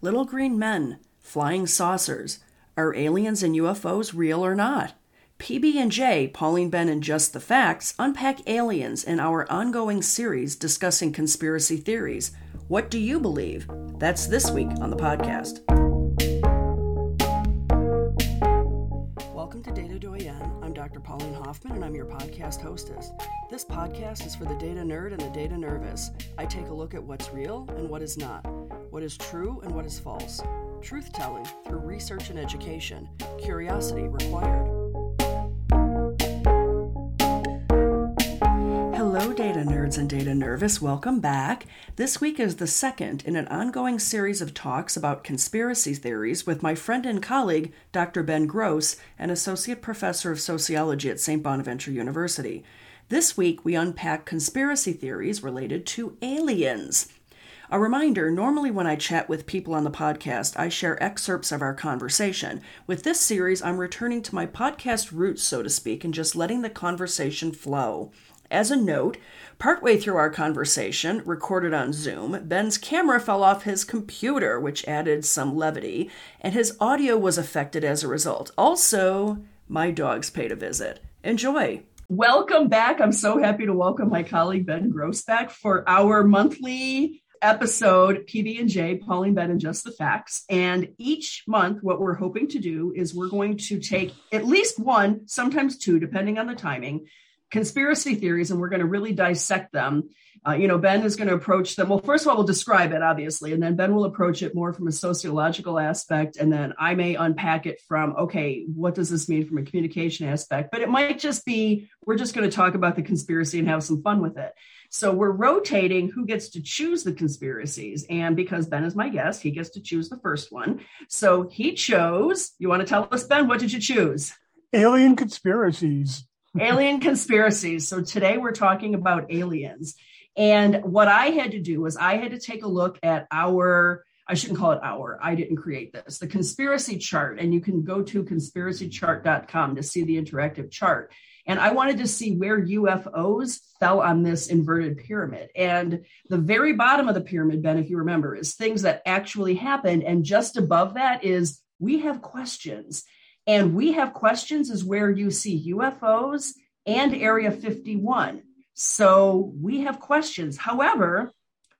Little green men, flying saucers. Are aliens and UFOs real or not? PB&J, Pauline Ben and Just the Facts unpack aliens in our ongoing series discussing conspiracy theories. What do you believe? That's this week on the podcast. Welcome to Data Doyen. I'm Dr. Pauline Hoffman and I'm your podcast hostess. This podcast is for the data nerd and the data nervous. I take a look at what's real and what is not, what is true and what is false. Truth telling through research and education. Curiosity required. Hello, data nerds and data nervous. Welcome back. This week is the second in an ongoing series of talks about conspiracy theories with my friend and colleague, Dr. Ben Gross, an associate professor of sociology at St. Bonaventure University. This week, we unpack conspiracy theories related to aliens. A reminder normally, when I chat with people on the podcast, I share excerpts of our conversation. With this series, I'm returning to my podcast roots, so to speak, and just letting the conversation flow. As a note, partway through our conversation, recorded on Zoom, Ben's camera fell off his computer, which added some levity, and his audio was affected as a result. Also, my dogs paid a visit. Enjoy. Welcome back. I'm so happy to welcome my colleague Ben Gross back for our monthly episode PB&J, Pauline Ben and Just the Facts. And each month, what we're hoping to do is we're going to take at least one, sometimes two, depending on the timing, conspiracy theories, and we're going to really dissect them. Uh, you know, Ben is going to approach them. Well, first of all, we'll describe it, obviously, and then Ben will approach it more from a sociological aspect. And then I may unpack it from, okay, what does this mean from a communication aspect? But it might just be, we're just going to talk about the conspiracy and have some fun with it. So we're rotating who gets to choose the conspiracies. And because Ben is my guest, he gets to choose the first one. So he chose, you want to tell us, Ben, what did you choose? Alien conspiracies. alien conspiracies. So today we're talking about aliens. And what I had to do was I had to take a look at our I shouldn't call it our. I didn't create this. The conspiracy chart, and you can go to conspiracychart.com to see the interactive chart. And I wanted to see where UFOs fell on this inverted pyramid. And the very bottom of the pyramid, Ben, if you remember, is things that actually happened. And just above that is we have questions. And we have questions is where you see UFOs and Area 51. So we have questions. However,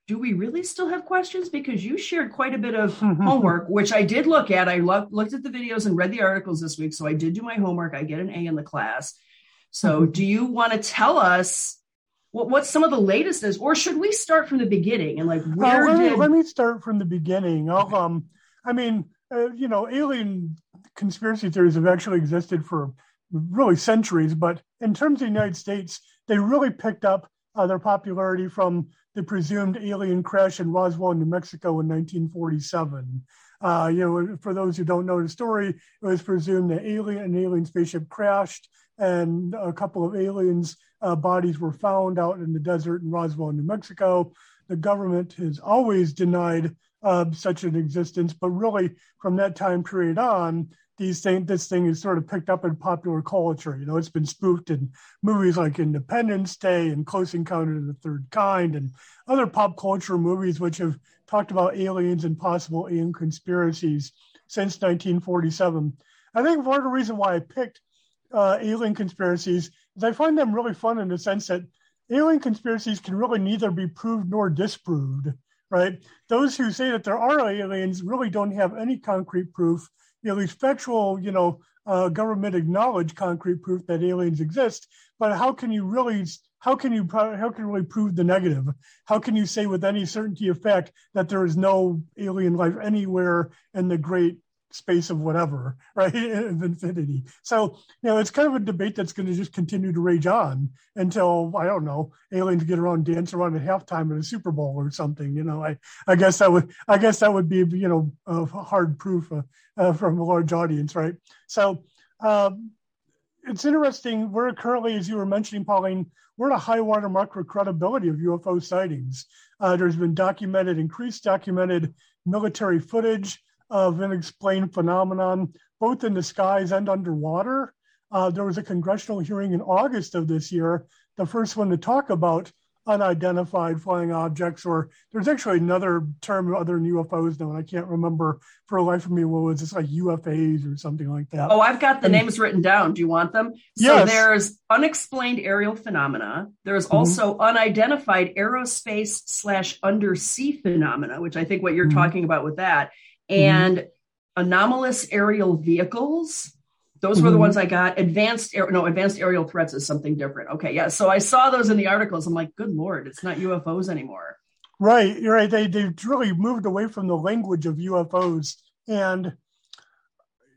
do we really still have questions? Because you shared quite a bit of homework, which I did look at. I lo- looked at the videos and read the articles this week. So I did do my homework. I get an A in the class. So do you want to tell us what, what some of the latest is, or should we start from the beginning and like where uh, let, did... me, let me start from the beginning. I'll, um, I mean, uh, you know, alien conspiracy theories have actually existed for really centuries, but in terms of the United States, they really picked up uh, their popularity from the presumed alien crash in Roswell, New Mexico in 1947. Uh, you know, for those who don't know the story, it was presumed that alien an alien spaceship crashed, and a couple of aliens' uh, bodies were found out in the desert in Roswell, New Mexico. The government has always denied uh, such an existence, but really from that time period on, these thing, this thing is sort of picked up in popular culture. You know, it's been spoofed in movies like Independence Day and Close Encounter of the Third Kind and other pop culture movies which have talked about aliens and possible alien conspiracies since 1947. I think part of the reason why I picked uh, alien conspiracies is I find them really fun in the sense that alien conspiracies can really neither be proved nor disproved, right? Those who say that there are aliens really don't have any concrete proof you least factual, you know, uh, government acknowledged concrete proof that aliens exist, but how can you really, how can you, how can you really prove the negative? How can you say with any certainty of fact that there is no alien life anywhere in the great space of whatever, right? Of infinity. So, you know, it's kind of a debate that's going to just continue to rage on until, I don't know, aliens get around, dance around at halftime at a Super Bowl or something. You know, I, I guess that would, I guess that would be, you know, a hard proof uh, uh, from a large audience, right? So, um, it's interesting. We're currently, as you were mentioning, Pauline, we're at a high watermark for credibility of UFO sightings. Uh, there's been documented, increased documented military footage of an explained phenomenon, both in the skies and underwater. Uh, there was a congressional hearing in August of this year, the first one to talk about unidentified flying objects, or there's actually another term other than UFOs now, and I can't remember for the life of me what was it's like UFAs or something like that. Oh, I've got the and, names written down. Do you want them? So yes. there's unexplained aerial phenomena. There's mm-hmm. also unidentified aerospace slash undersea phenomena, which I think what you're mm-hmm. talking about with that, mm-hmm. And mm-hmm. anomalous aerial vehicles those were the mm-hmm. ones I got. Advanced, air, no, advanced aerial threats is something different. Okay, yeah. So I saw those in the articles. I'm like, good lord, it's not UFOs anymore. Right, you're right. They they've really moved away from the language of UFOs, and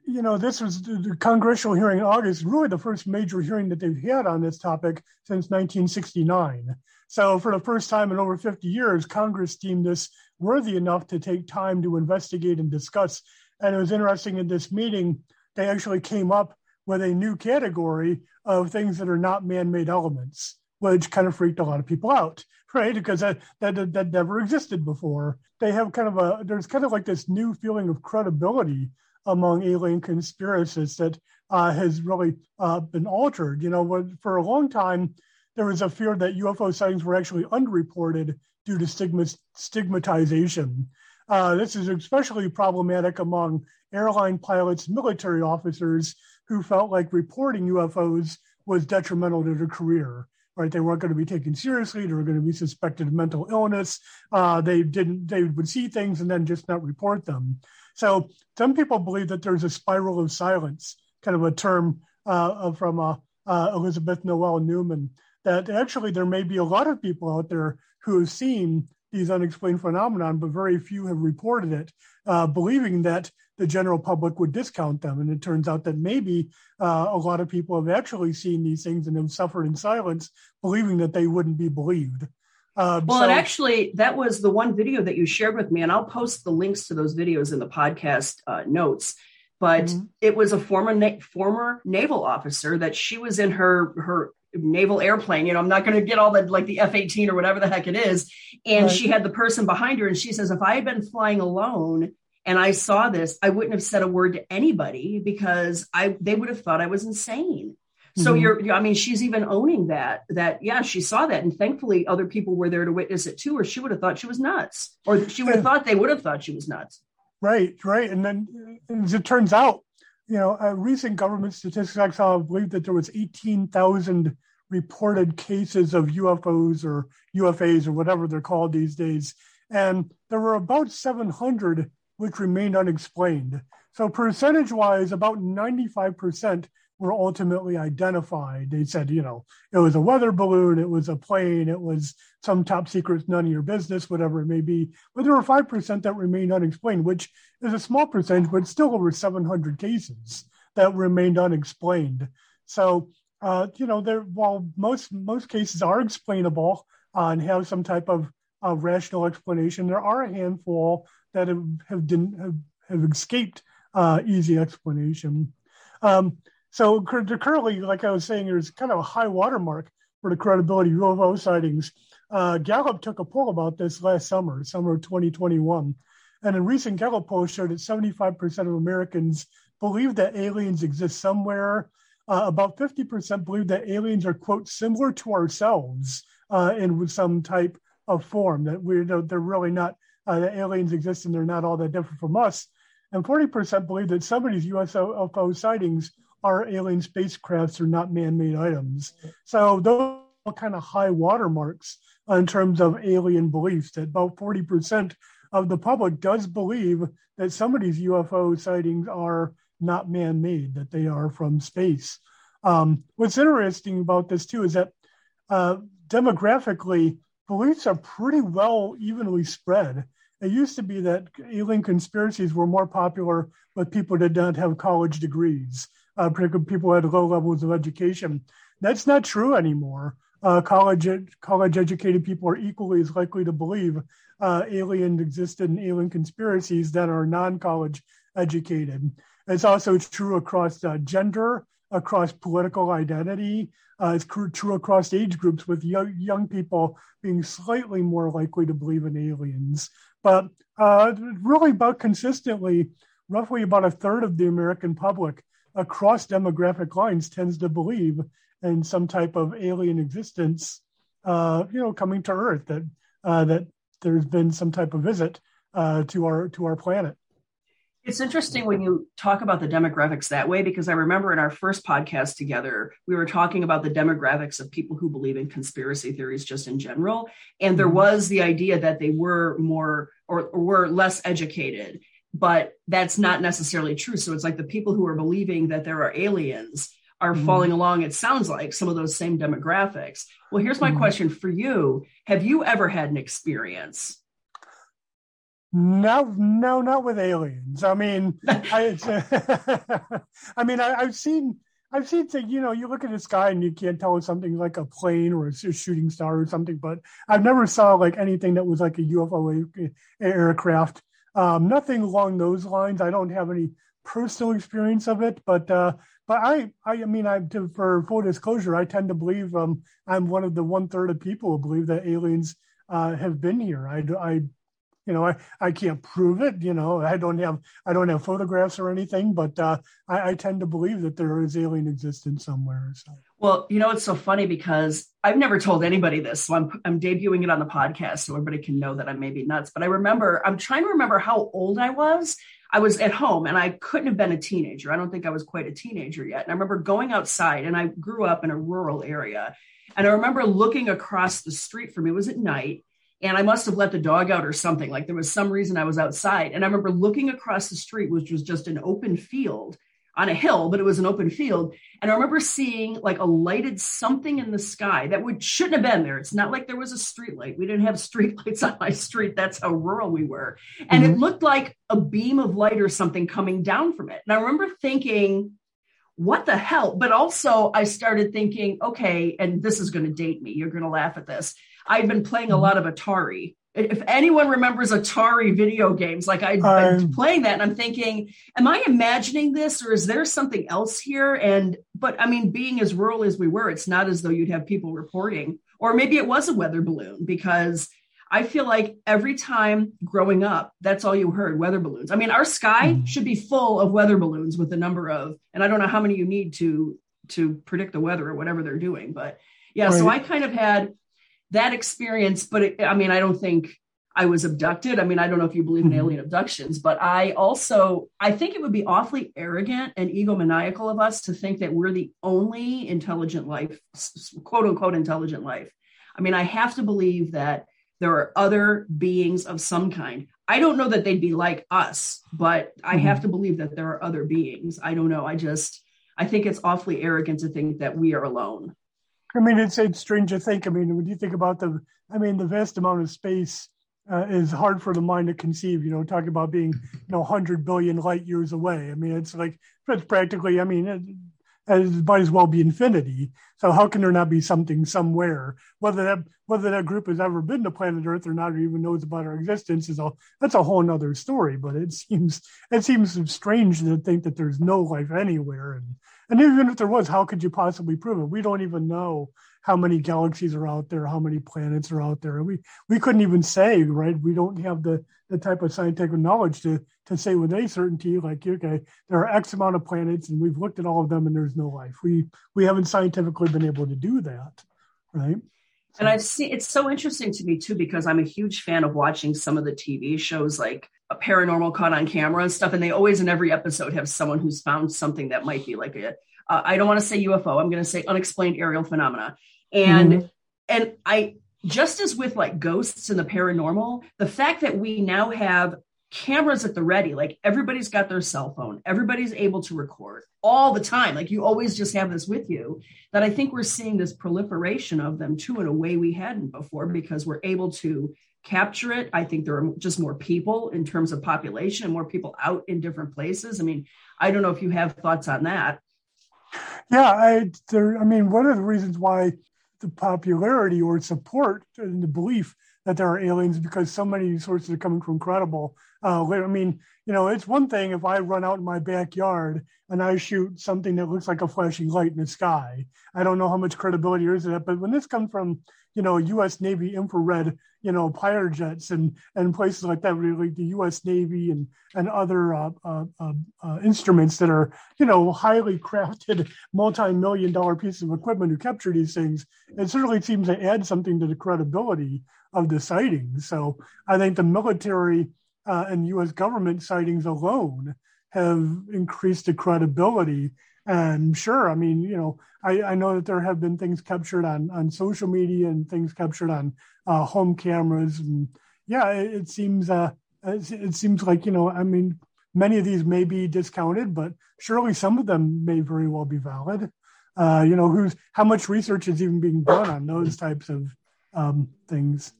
you know this was the congressional hearing in August. Really, the first major hearing that they've had on this topic since 1969. So, for the first time in over 50 years, Congress deemed this worthy enough to take time to investigate and discuss. And it was interesting in this meeting they actually came up with a new category of things that are not man-made elements, which kind of freaked a lot of people out, right? Because that that that never existed before. They have kind of a there's kind of like this new feeling of credibility among alien conspiracists that uh, has really uh, been altered. You know, for a long time there was a fear that UFO sightings were actually underreported due to stigma, stigmatization. Uh, this is especially problematic among airline pilots, military officers who felt like reporting UFOs was detrimental to their career. Right, they weren't going to be taken seriously. They were going to be suspected of mental illness. Uh, they didn't. They would see things and then just not report them. So some people believe that there's a spiral of silence, kind of a term uh, from uh, uh Elisabeth Noelle-Neumann. That actually there may be a lot of people out there who have seen these unexplained phenomenon, but very few have reported it, uh, believing that the general public would discount them. And it turns out that maybe uh, a lot of people have actually seen these things and have suffered in silence, believing that they wouldn't be believed. Um, well, so- and actually, that was the one video that you shared with me, and I'll post the links to those videos in the podcast uh, notes. But mm-hmm. it was a former na- former naval officer that she was in her her naval airplane. You know, I'm not going to get all the like the F 18 or whatever the heck it is. And right. she had the person behind her, and she says, if I had been flying alone and I saw this, I wouldn't have said a word to anybody because I they would have thought I was insane. So mm-hmm. you're, I mean, she's even owning that, that, yeah, she saw that. And thankfully, other people were there to witness it too, or she would have thought she was nuts, or she would have thought they would have thought she was nuts. Right, right. And then as it turns out, you know, a recent government statistics I saw believe that there was 18,000 reported cases of UFOs or UFAs or whatever they're called these days. And there were about 700 which remained unexplained. So percentage wise, about 95% were ultimately identified. They said, you know, it was a weather balloon, it was a plane, it was some top secret, none of your business, whatever it may be. But there were 5% that remained unexplained, which is a small percentage, but still over 700 cases that remained unexplained. So, uh, you know, there, while most, most cases are explainable uh, and have some type of uh, rational explanation, there are a handful that have, have, have, have escaped uh, easy explanation. Um, so currently, like I was saying, there's kind of a high watermark for the credibility of UFO sightings. Uh, Gallup took a poll about this last summer, summer of 2021. And a recent Gallup poll showed that 75% of Americans believe that aliens exist somewhere. Uh, about 50% believe that aliens are, quote, similar to ourselves uh, in some type of form, that we're, they're really not, uh, that aliens exist and they're not all that different from us. And 40% believe that some of these UFO sightings are alien spacecrafts or not man-made items. So those are kind of high watermarks in terms of alien beliefs. That about 40% of the public does believe that some of these UFO sightings are not man-made, that they are from space. Um, what's interesting about this too is that uh, demographically, beliefs are pretty well evenly spread. It used to be that alien conspiracies were more popular with people that did not have college degrees uh, particularly people at low levels of education. That's not true anymore. Uh, college college educated people are equally as likely to believe uh, alien existed and alien conspiracies that are non college educated. It's also true across uh, gender, across political identity. Uh, it's true across age groups, with young, young people being slightly more likely to believe in aliens. But uh, really, about consistently, roughly about a third of the American public across demographic lines tends to believe in some type of alien existence uh, you know, coming to Earth that uh, that there's been some type of visit uh, to our to our planet. It's interesting when you talk about the demographics that way because I remember in our first podcast together, we were talking about the demographics of people who believe in conspiracy theories just in general. And there mm-hmm. was the idea that they were more or, or were less educated, but that's not necessarily true. So it's like the people who are believing that there are aliens are mm-hmm. falling along, it sounds like, some of those same demographics. Well, here's my mm-hmm. question for you Have you ever had an experience no, no, not with aliens. I mean, I, I mean, I, have seen, I've seen, you know, you look at the sky and you can't tell it's something like a plane or a shooting star or something. But I've never saw like anything that was like a UFO aircraft. Um, nothing along those lines. I don't have any personal experience of it, but uh, but I, I, mean, I for full disclosure, I tend to believe um, I'm one of the one third of people who believe that aliens uh, have been here. I, I you know, I, I can't prove it. You know, I don't have I don't have photographs or anything, but uh, I, I tend to believe that there is alien existence somewhere. So. Well, you know, it's so funny because I've never told anybody this, so I'm I'm debuting it on the podcast so everybody can know that I may be nuts. But I remember I'm trying to remember how old I was. I was at home and I couldn't have been a teenager. I don't think I was quite a teenager yet. And I remember going outside and I grew up in a rural area. And I remember looking across the street from me, it was at night, and I must have let the dog out or something. Like there was some reason I was outside. And I remember looking across the street, which was just an open field on a hill, but it was an open field. And I remember seeing like a lighted something in the sky that would shouldn't have been there. It's not like there was a street light. We didn't have street lights on my street. That's how rural we were. And mm-hmm. it looked like a beam of light or something coming down from it. And I remember thinking, what the hell? But also I started thinking, okay, and this is going to date me. You're going to laugh at this. I've been playing a mm-hmm. lot of Atari. If anyone remembers Atari video games, like I'd um, been playing that and I'm thinking, am I imagining this or is there something else here? And, but I mean, being as rural as we were, it's not as though you'd have people reporting, or maybe it was a weather balloon because I feel like every time growing up, that's all you heard weather balloons. I mean, our sky mm-hmm. should be full of weather balloons with the number of, and I don't know how many you need to to predict the weather or whatever they're doing, but yeah. Right. So I kind of had that experience, but it, I mean, I don't think I was abducted. I mean, I don't know if you believe in mm-hmm. alien abductions, but I also I think it would be awfully arrogant and egomaniacal of us to think that we're the only intelligent life, quote unquote intelligent life. I mean, I have to believe that there are other beings of some kind. I don't know that they'd be like us, but I mm-hmm. have to believe that there are other beings. I don't know. I just I think it's awfully arrogant to think that we are alone. I mean, it's it's strange to think. I mean, when you think about the, I mean, the vast amount of space uh, is hard for the mind to conceive. You know, talking about being, you know, hundred billion light years away. I mean, it's like it's practically. I mean, it, might as well be infinity. So how can there not be something somewhere? Whether that whether that group has ever been to planet Earth or not, or even knows about our existence is a that's a whole other story. But it seems it seems strange to think that there's no life anywhere, and and even if there was, how could you possibly prove it? We don't even know how many galaxies are out there, how many planets are out there. We we couldn't even say, right? We don't have the the type of scientific knowledge to to say with any certainty, like okay, there are X amount of planets, and we've looked at all of them, and there's no life. We we haven't scientifically been able to do that, right? And I've seen it's so interesting to me too because I'm a huge fan of watching some of the TV shows like a paranormal caught on camera and stuff. And they always in every episode have someone who's found something that might be like a uh, I don't want to say UFO. I'm going to say unexplained aerial phenomena. And mm-hmm. and I just as with like ghosts and the paranormal, the fact that we now have cameras at the ready, like everybody's got their cell phone, everybody's able to record all the time. Like you always just have this with you. That I think we're seeing this proliferation of them too in a way we hadn't before because we're able to capture it. I think there are just more people in terms of population and more people out in different places. I mean, I don't know if you have thoughts on that. Yeah, I there. I mean, one of the reasons why the popularity or support and the belief that there are aliens because so many sources are coming from credible. Uh, I mean, you know, it's one thing if I run out in my backyard and I shoot something that looks like a flashing light in the sky. I don't know how much credibility there is in that, but when this comes from, you know, U.S. Navy infrared, you know, fighter jets and and places like that, really the U.S. Navy and and other uh, uh, uh, uh, instruments that are, you know, highly crafted, multi-million dollar pieces of equipment to capture these things. It certainly seems to add something to the credibility of the sightings. So I think the military uh, and U.S. government sightings alone have increased the credibility. And sure, I mean, you know, I, I know that there have been things captured on on social media and things captured on uh, home cameras, and yeah, it, it seems uh, it, it seems like you know, I mean, many of these may be discounted, but surely some of them may very well be valid. Uh, you know, who's how much research is even being done on those types of um, things?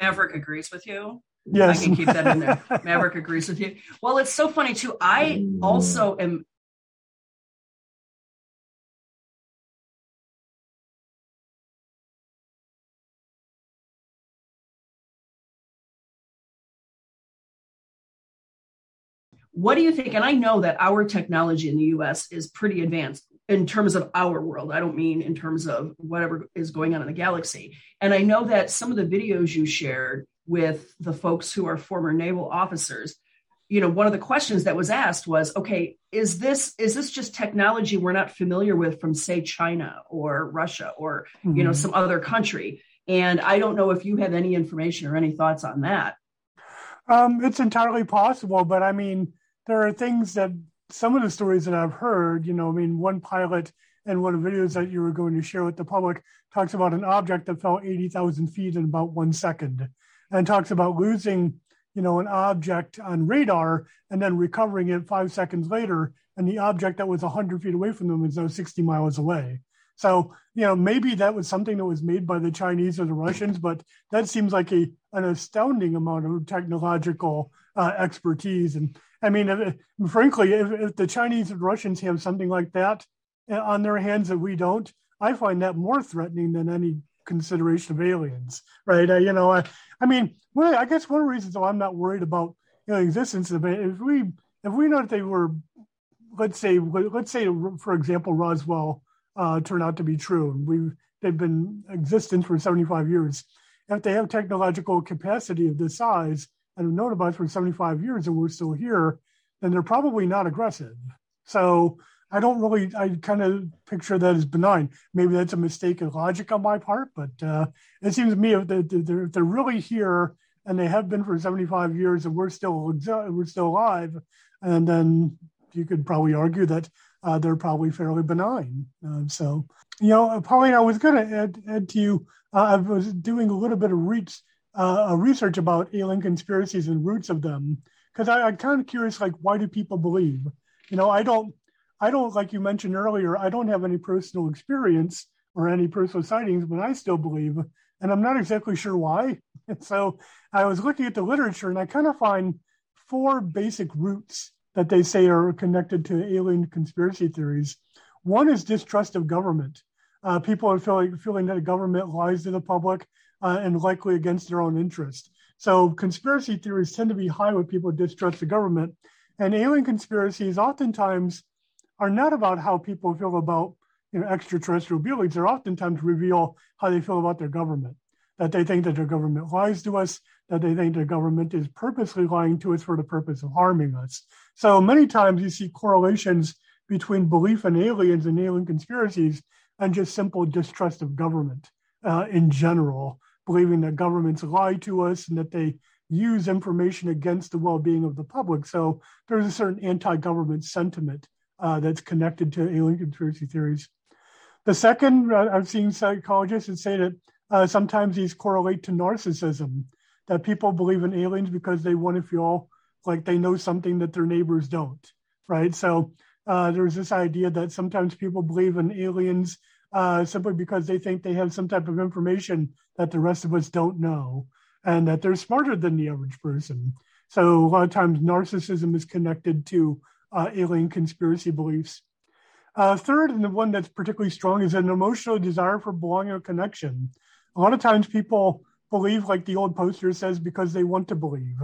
Maverick agrees with you. Yes. I can keep that in there. Maverick agrees with you. Well, it's so funny too. I also am What do you think? And I know that our technology in the US is pretty advanced in terms of our world. I don't mean in terms of whatever is going on in the galaxy. And I know that some of the videos you shared with the folks who are former naval officers you know one of the questions that was asked was okay is this is this just technology we're not familiar with from say china or russia or mm-hmm. you know mm-hmm. some other country and i don't know if you have any information or any thoughts on that um, it's entirely possible but i mean there are things that some of the stories that i've heard you know i mean one pilot and one of the videos that you were going to share with the public talks about an object that fell 80,000 feet in about one second and talks about losing, you know, an object on radar and then recovering it five seconds later, and the object that was 100 feet away from them is now 60 miles away. So, you know, maybe that was something that was made by the Chinese or the Russians, but that seems like a an astounding amount of technological uh, expertise. And I mean, if, frankly, if, if the Chinese and Russians have something like that uh, on their hands that we don't, I find that more threatening than any consideration of aliens, right? Uh, you know, I, I mean, well, I guess one of the reasons why I'm not worried about you know existence of it, if we if we know that they were, let's say, let's say, for example, Roswell uh, turned out to be true, and we they've been existence for 75 years. If they have technological capacity of this size and have known about for 75 years, and we're still here, then they're probably not aggressive. So I don't really, I kind of picture that as benign. Maybe that's a mistake of logic on my part, but uh, it seems to me if they're, if they're really here and they have been for 75 years and we're still we're still alive, and then you could probably argue that uh, they're probably fairly benign. Uh, so, you know, Pauline, I was going to add, add to you, uh, I was doing a little bit of reach, uh, research about alien conspiracies and roots of them, because I'm kind of curious, like, why do people believe? You know, I don't I don't, like you mentioned earlier, I don't have any personal experience or any personal sightings, but I still believe, and I'm not exactly sure why. And so I was looking at the literature and I kind of find four basic roots that they say are connected to alien conspiracy theories. One is distrust of government. Uh, people are feeling, feeling that government lies to the public uh, and likely against their own interest. So conspiracy theories tend to be high when people distrust the government. And alien conspiracies oftentimes are not about how people feel about you know extraterrestrial beings. They're oftentimes reveal how they feel about their government. That they think that their government lies to us, that they think their government is purposely lying to us for the purpose of harming us. So many times you see correlations between belief in aliens and alien conspiracies and just simple distrust of government uh, in general, believing that governments lie to us and that they use information against the well-being of the public. So there's a certain anti-government sentiment uh, that's connected to alien conspiracy theories. The second, uh, I've seen psychologists say that uh, sometimes these correlate to narcissism, that people believe in aliens because they want to feel like they know something that their neighbors don't, right? So uh, there's this idea that sometimes people believe in aliens uh, simply because they think they have some type of information that the rest of us don't know and that they're smarter than the average person. So a lot of times narcissism is connected to uh, alien conspiracy beliefs. Uh, third, and the one that's particularly strong, is an emotional desire for belonging or connection. A lot of times people believe, like the old poster says, because they want to believe.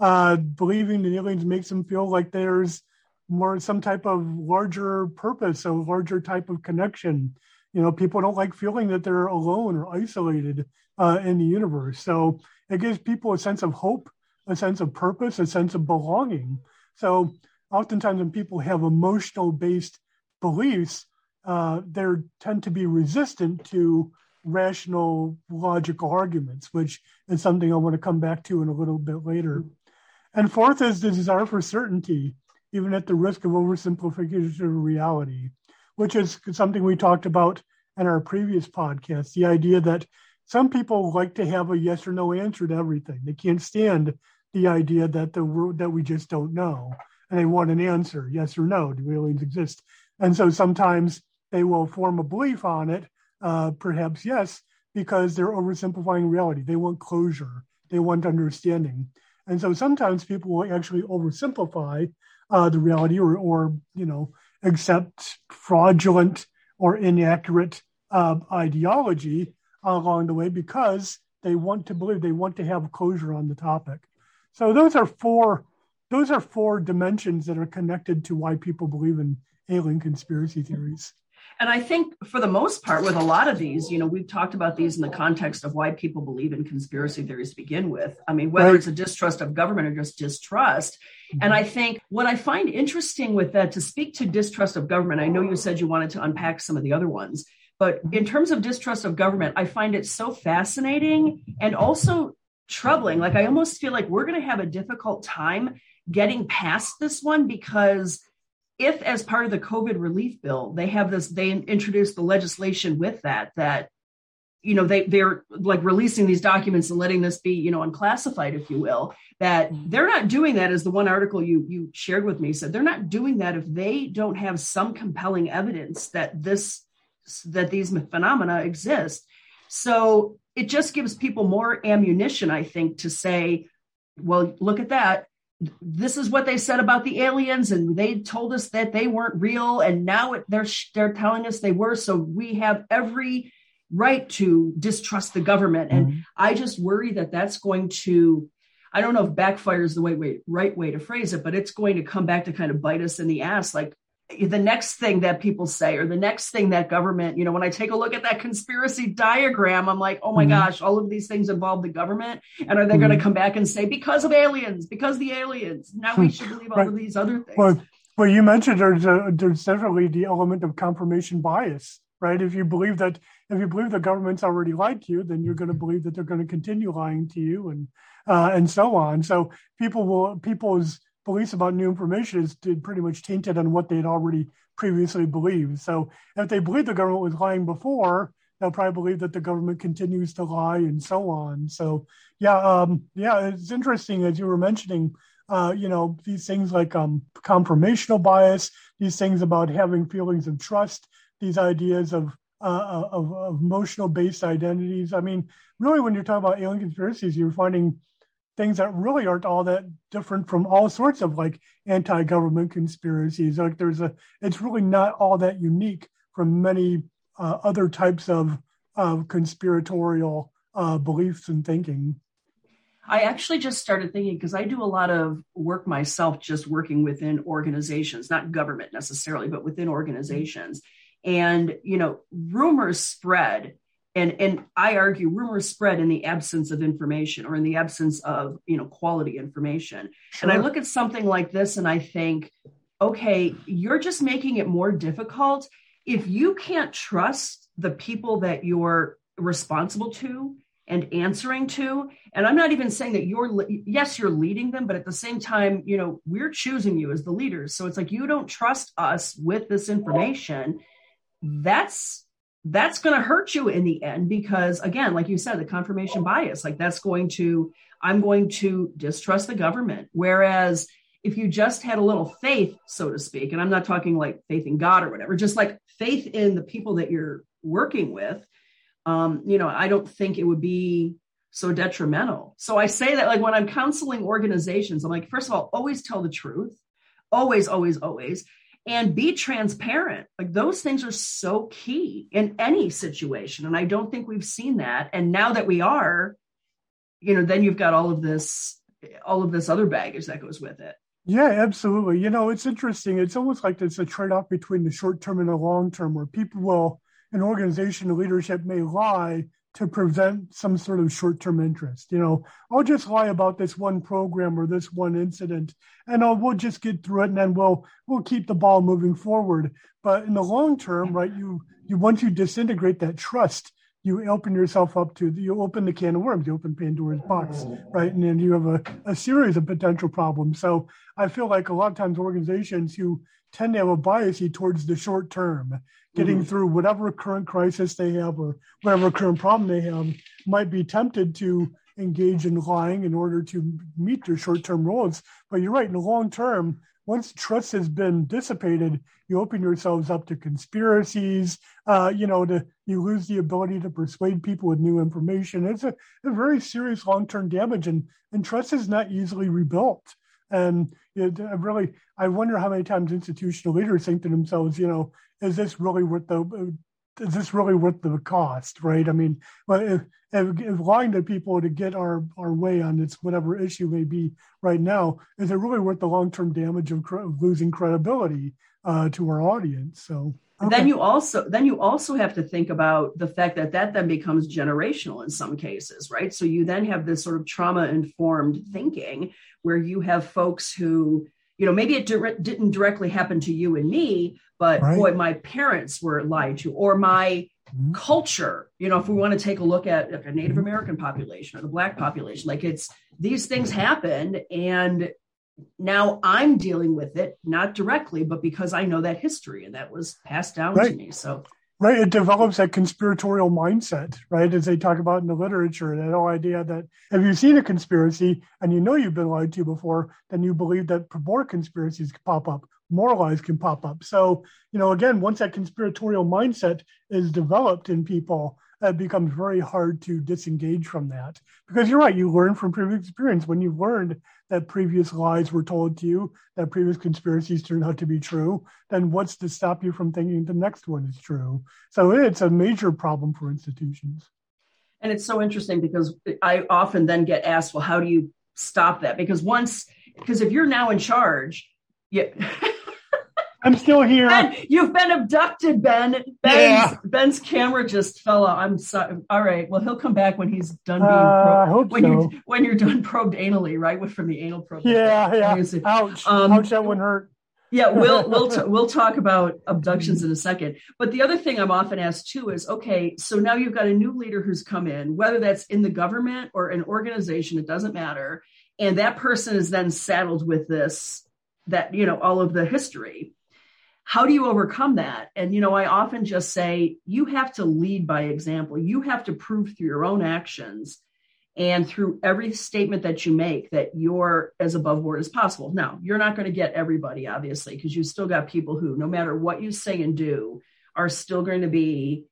Uh, believing in aliens makes them feel like there's more some type of larger purpose, a larger type of connection. You know, people don't like feeling that they're alone or isolated. uh, in the universe. So it gives people a sense of hope, a sense of purpose, a sense of belonging. So oftentimes when people have emotional based beliefs, uh, they tend to be resistant to rational logical arguments, which is something I want to come back to in a little bit later. And fourth is the desire for certainty, even at the risk of oversimplification of reality, which is something we talked about in our previous podcast. The idea that some people like to have a yes or no answer to everything. They can't stand the idea that the world that we just don't know, and they want an answer, yes or no. Do aliens exist? And so sometimes they will form a belief on it uh, perhaps yes, because they're oversimplifying reality. They want closure, they want understanding. And so sometimes people will actually oversimplify uh, the reality or, or, you know, accept fraudulent or inaccurate uh, ideology along the way because they want to believe, they want to have closure on the topic. So those are four those are four dimensions that are connected to why people believe in alien conspiracy theories. And I think for the most part, with a lot of these, you know, we've talked about these in the context of why people believe in conspiracy theories to begin with. I mean, whether right. it's a distrust of government or just distrust. Mm-hmm. And I think what I find interesting with that to speak to distrust of government, I know you said you wanted to unpack some of the other ones, but in terms of distrust of government, I find it so fascinating and also troubling. Like, I almost feel like we're going to have a difficult time getting past this one because if as part of the covid relief bill they have this they introduce the legislation with that that you know they they're like releasing these documents and letting this be you know unclassified if you will that mm-hmm. they're not doing that as the one article you you shared with me said they're not doing that if they don't have some compelling evidence that this that these phenomena exist. So it just gives people more ammunition i think to say well look at that this is what they said about the aliens and they told us that they weren't real and now it, they're they're telling us they were. So we have every right to distrust the government. And mm-hmm. i just worry that that's going to i don't know if backfire is the way, way right way to phrase it but it's going to come back to kind of bite us in the ass. Like the next thing that people say or the next thing that government you know when i take a look at that conspiracy diagram i'm like oh my mm-hmm. gosh all of these things involve the government and are they mm-hmm. going to come back and say because of aliens because the aliens now we should believe all right. of these other things well, well you mentioned there's a, there's definitely the element of confirmation bias right if you believe that if you believe the government's already lied to you then you're going to believe that they're going to continue lying to you and uh, and so on so people will people's beliefs about new information is pretty much tainted on what they'd already previously believed. So if they believe the government was lying before, they'll probably believe that the government continues to lie and so on. So yeah, um, yeah, it's interesting as you were mentioning. Uh, you know these things like um, confirmational bias, these things about having feelings of trust, these ideas of uh, of, of emotional based identities. I mean, really, when you're talking about alien conspiracies, you're finding things that really aren't all that different from all sorts of like anti-government conspiracies. Like there's a, it's really not all that unique from many uh, other types of of conspiratorial uh, beliefs and thinking. I actually just started thinking because I do a lot of work myself, just working within organizations, not government necessarily, but within organizations. And you know, rumors spread and and i argue rumors spread in the absence of information or in the absence of you know quality information. Sure. and i look at something like this and i think okay you're just making it more difficult. If you can't trust the people that you're responsible to and answering to and i'm not even saying that you're yes you're leading them but at the same time you know we're choosing you as the leaders. So it's like you don't trust us with this information. That's that's going to hurt you in the end because again like you said the confirmation bias like that's going to i'm going to distrust the government. Whereas if you just had a little faith so to speak and i'm not talking like faith in god or whatever just like faith in the people that you're working with um you know i don't think it would be so detrimental. So i say that like when i'm counseling organizations i'm like first of all always tell the truth. Always always always and be transparent. Like those things are so key in any situation. And I don't think we've seen that. And now that we are, you know, then you've got all of this, all of this other baggage that goes with it. Yeah, absolutely. You know, it's interesting. It's almost like it's a trade off between the short term and the long term, where people will, an organization, leadership may lie to prevent some sort of short-term interest. You know, I'll just lie about this one program or this one incident, and I'll, we'll just get through it, and then we'll we'll keep the ball moving forward. But in the long term, right, you you once you disintegrate that trust, you open yourself up to you open the can of worms, you open Pandora's box, right, and then you have a, a series of potential problems. So I feel like a lot of times organizations who tend to have a bias towards the short term getting mm-hmm. through whatever current crisis they have or whatever current problem they have, might be tempted to engage in lying in order to meet their short-term goals. But you're right, in the long term, once trust has been dissipated, you open yourselves up to conspiracies. Uh, you know, to you lose the ability to persuade people with new information. It's a, a very serious long-term damage, and and trust is not easily rebuilt. And it, I really, I wonder how many times institutional leaders think to themselves, you know, is this really worth the is this really worth the cost, right? I mean, if, if, if, lying to people to get our, our way on this whatever issue may be right now, is it really worth the long term damage of, of, losing credibility uh, to our audience? So okay. then you also then you also have to think about the fact that that then becomes generational in some cases, right? So you then have this sort of trauma informed thinking where you have folks who you know maybe it di- didn't directly happen to you and me but right. boy my parents were lied to or my mm-hmm. culture you know if we want to take a look at like a native mm-hmm. american population or the black population like it's these things happened and now i'm dealing with it not directly but because i know that history and that was passed down right. to me so right it develops that conspiratorial mindset right as they talk about in the literature that whole idea that if you've seen a conspiracy and you know you've been lied to before then you believe that more conspiracies pop up more lies can pop up. So, you know, again, once that conspiratorial mindset is developed in people, it becomes very hard to disengage from that. Because you're right, you learn from previous experience. When you've learned that previous lies were told to you, that previous conspiracies turned out to be true, then what's to stop you from thinking the next one is true? So it's a major problem for institutions. And it's so interesting because I often then get asked, well, how do you stop that? Because once, because if you're now in charge, yeah. I'm still here. Ben, you've been abducted, Ben. Ben's, yeah. Ben's camera just fell out. I'm sorry. All right. Well, he'll come back when he's done being uh, probed. I hope when so. you're when you're done probed anally, right? From the anal probe. Yeah, yeah. Ouch. Um, Ouch. That wouldn't hurt. yeah, we'll we'll t- we'll talk about abductions in a second. But the other thing I'm often asked too is, okay, so now you've got a new leader who's come in, whether that's in the government or an organization, it doesn't matter, and that person is then saddled with this that you know all of the history how do you overcome that? And you know i often just say you have to lead by example. You have to prove through your own actions and through every statement that you make that you're as above board as possible. Now you're not going to get everybody obviously because you've still got people who no matter what you say and do are still going to be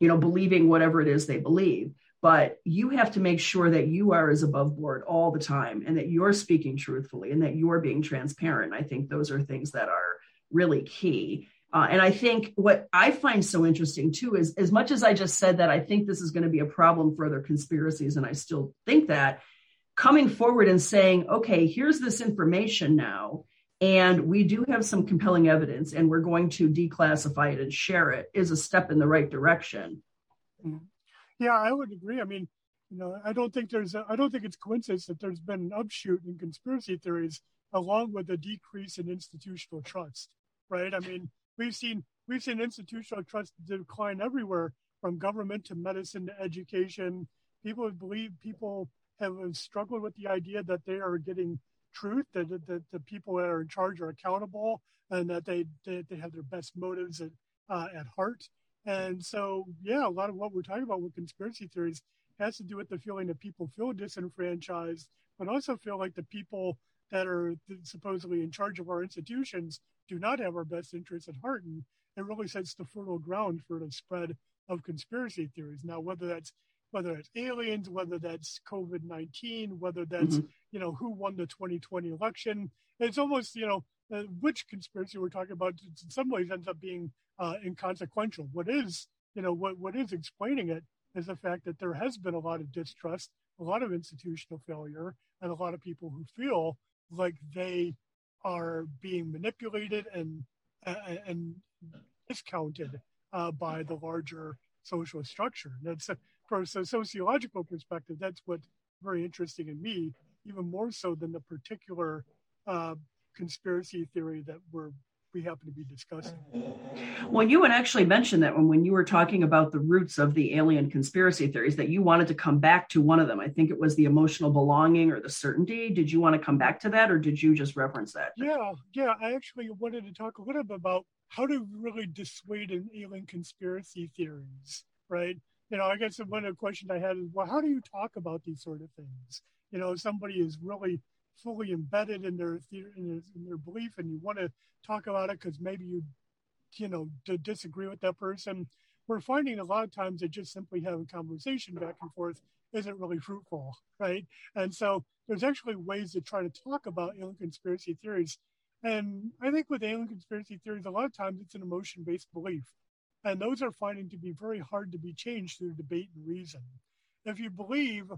you know believing whatever it is they believe. But you have to make sure that you are as above board all the time and that you're speaking truthfully and that you're being transparent. I think those are things that are really key. Uh, and I think what I find so interesting too is as much as I just said that I think this is going to be a problem for other conspiracies, and I still think that coming forward and saying, okay, here's this information now, and we do have some compelling evidence, and we're going to declassify it and share it is a step in the right direction. Mm-hmm. Yeah, I would agree. I mean, you know, I don't think there's, I don't think it's coincidence that there's been an upshoot in conspiracy theories along with a decrease in institutional trust right? I mean, we've seen we've seen institutional trust decline everywhere, from government to medicine to education. People believe people have struggled with the idea that they are getting truth, that, that, the people that are in charge are accountable, and that they they, they have their best motives at uh, at heart. And so, yeah, a lot of what we're talking about with conspiracy theories has to do with the feeling that people feel disenfranchised, but also feel like the people that are supposedly in charge of our institutions do not have our best interests at heart. And it really sets the fertile ground for the spread of conspiracy theories. Now, whether that's whether it's aliens, whether that's COVID nineteen, whether that's mm-hmm. you know who won the 2020 election, it's almost you know uh, which conspiracy we're talking about. In some ways, ends up being uh, inconsequential. What is you know what what is explaining it is the fact that there has been a lot of distrust, a lot of institutional failure, and a lot of people who feel like they are being manipulated and uh, and discounted uh, by the larger social structure. That's uh, course, a sociological perspective, that's what's very interesting in me, even more so than the particular uh, conspiracy theory that we're we happen to be discussing. Well, you had actually mentioned that when, when you were talking about the roots of the alien conspiracy theories, that you wanted to come back to one of them. I think it was the emotional belonging or the certainty. Did you want to come back to that or did you just reference that? Yeah, yeah. I actually wanted to talk a little bit about how to really dissuade an alien conspiracy theories, right? You know, I guess one of the questions I had is, well, how do you talk about these sort of things? You know, somebody is really fully embedded in their in their, in their belief, and you want to talk about it because maybe you, you know, to disagree with that person. We're finding a lot of times that just simply having conversation back and forth isn't really fruitful, right? And so there's actually ways to try to talk about alien conspiracy theories. And I think with alien conspiracy theories, a lot of times it's an emotion based belief. And those are finding to be very hard to be changed through debate and reason. If you believe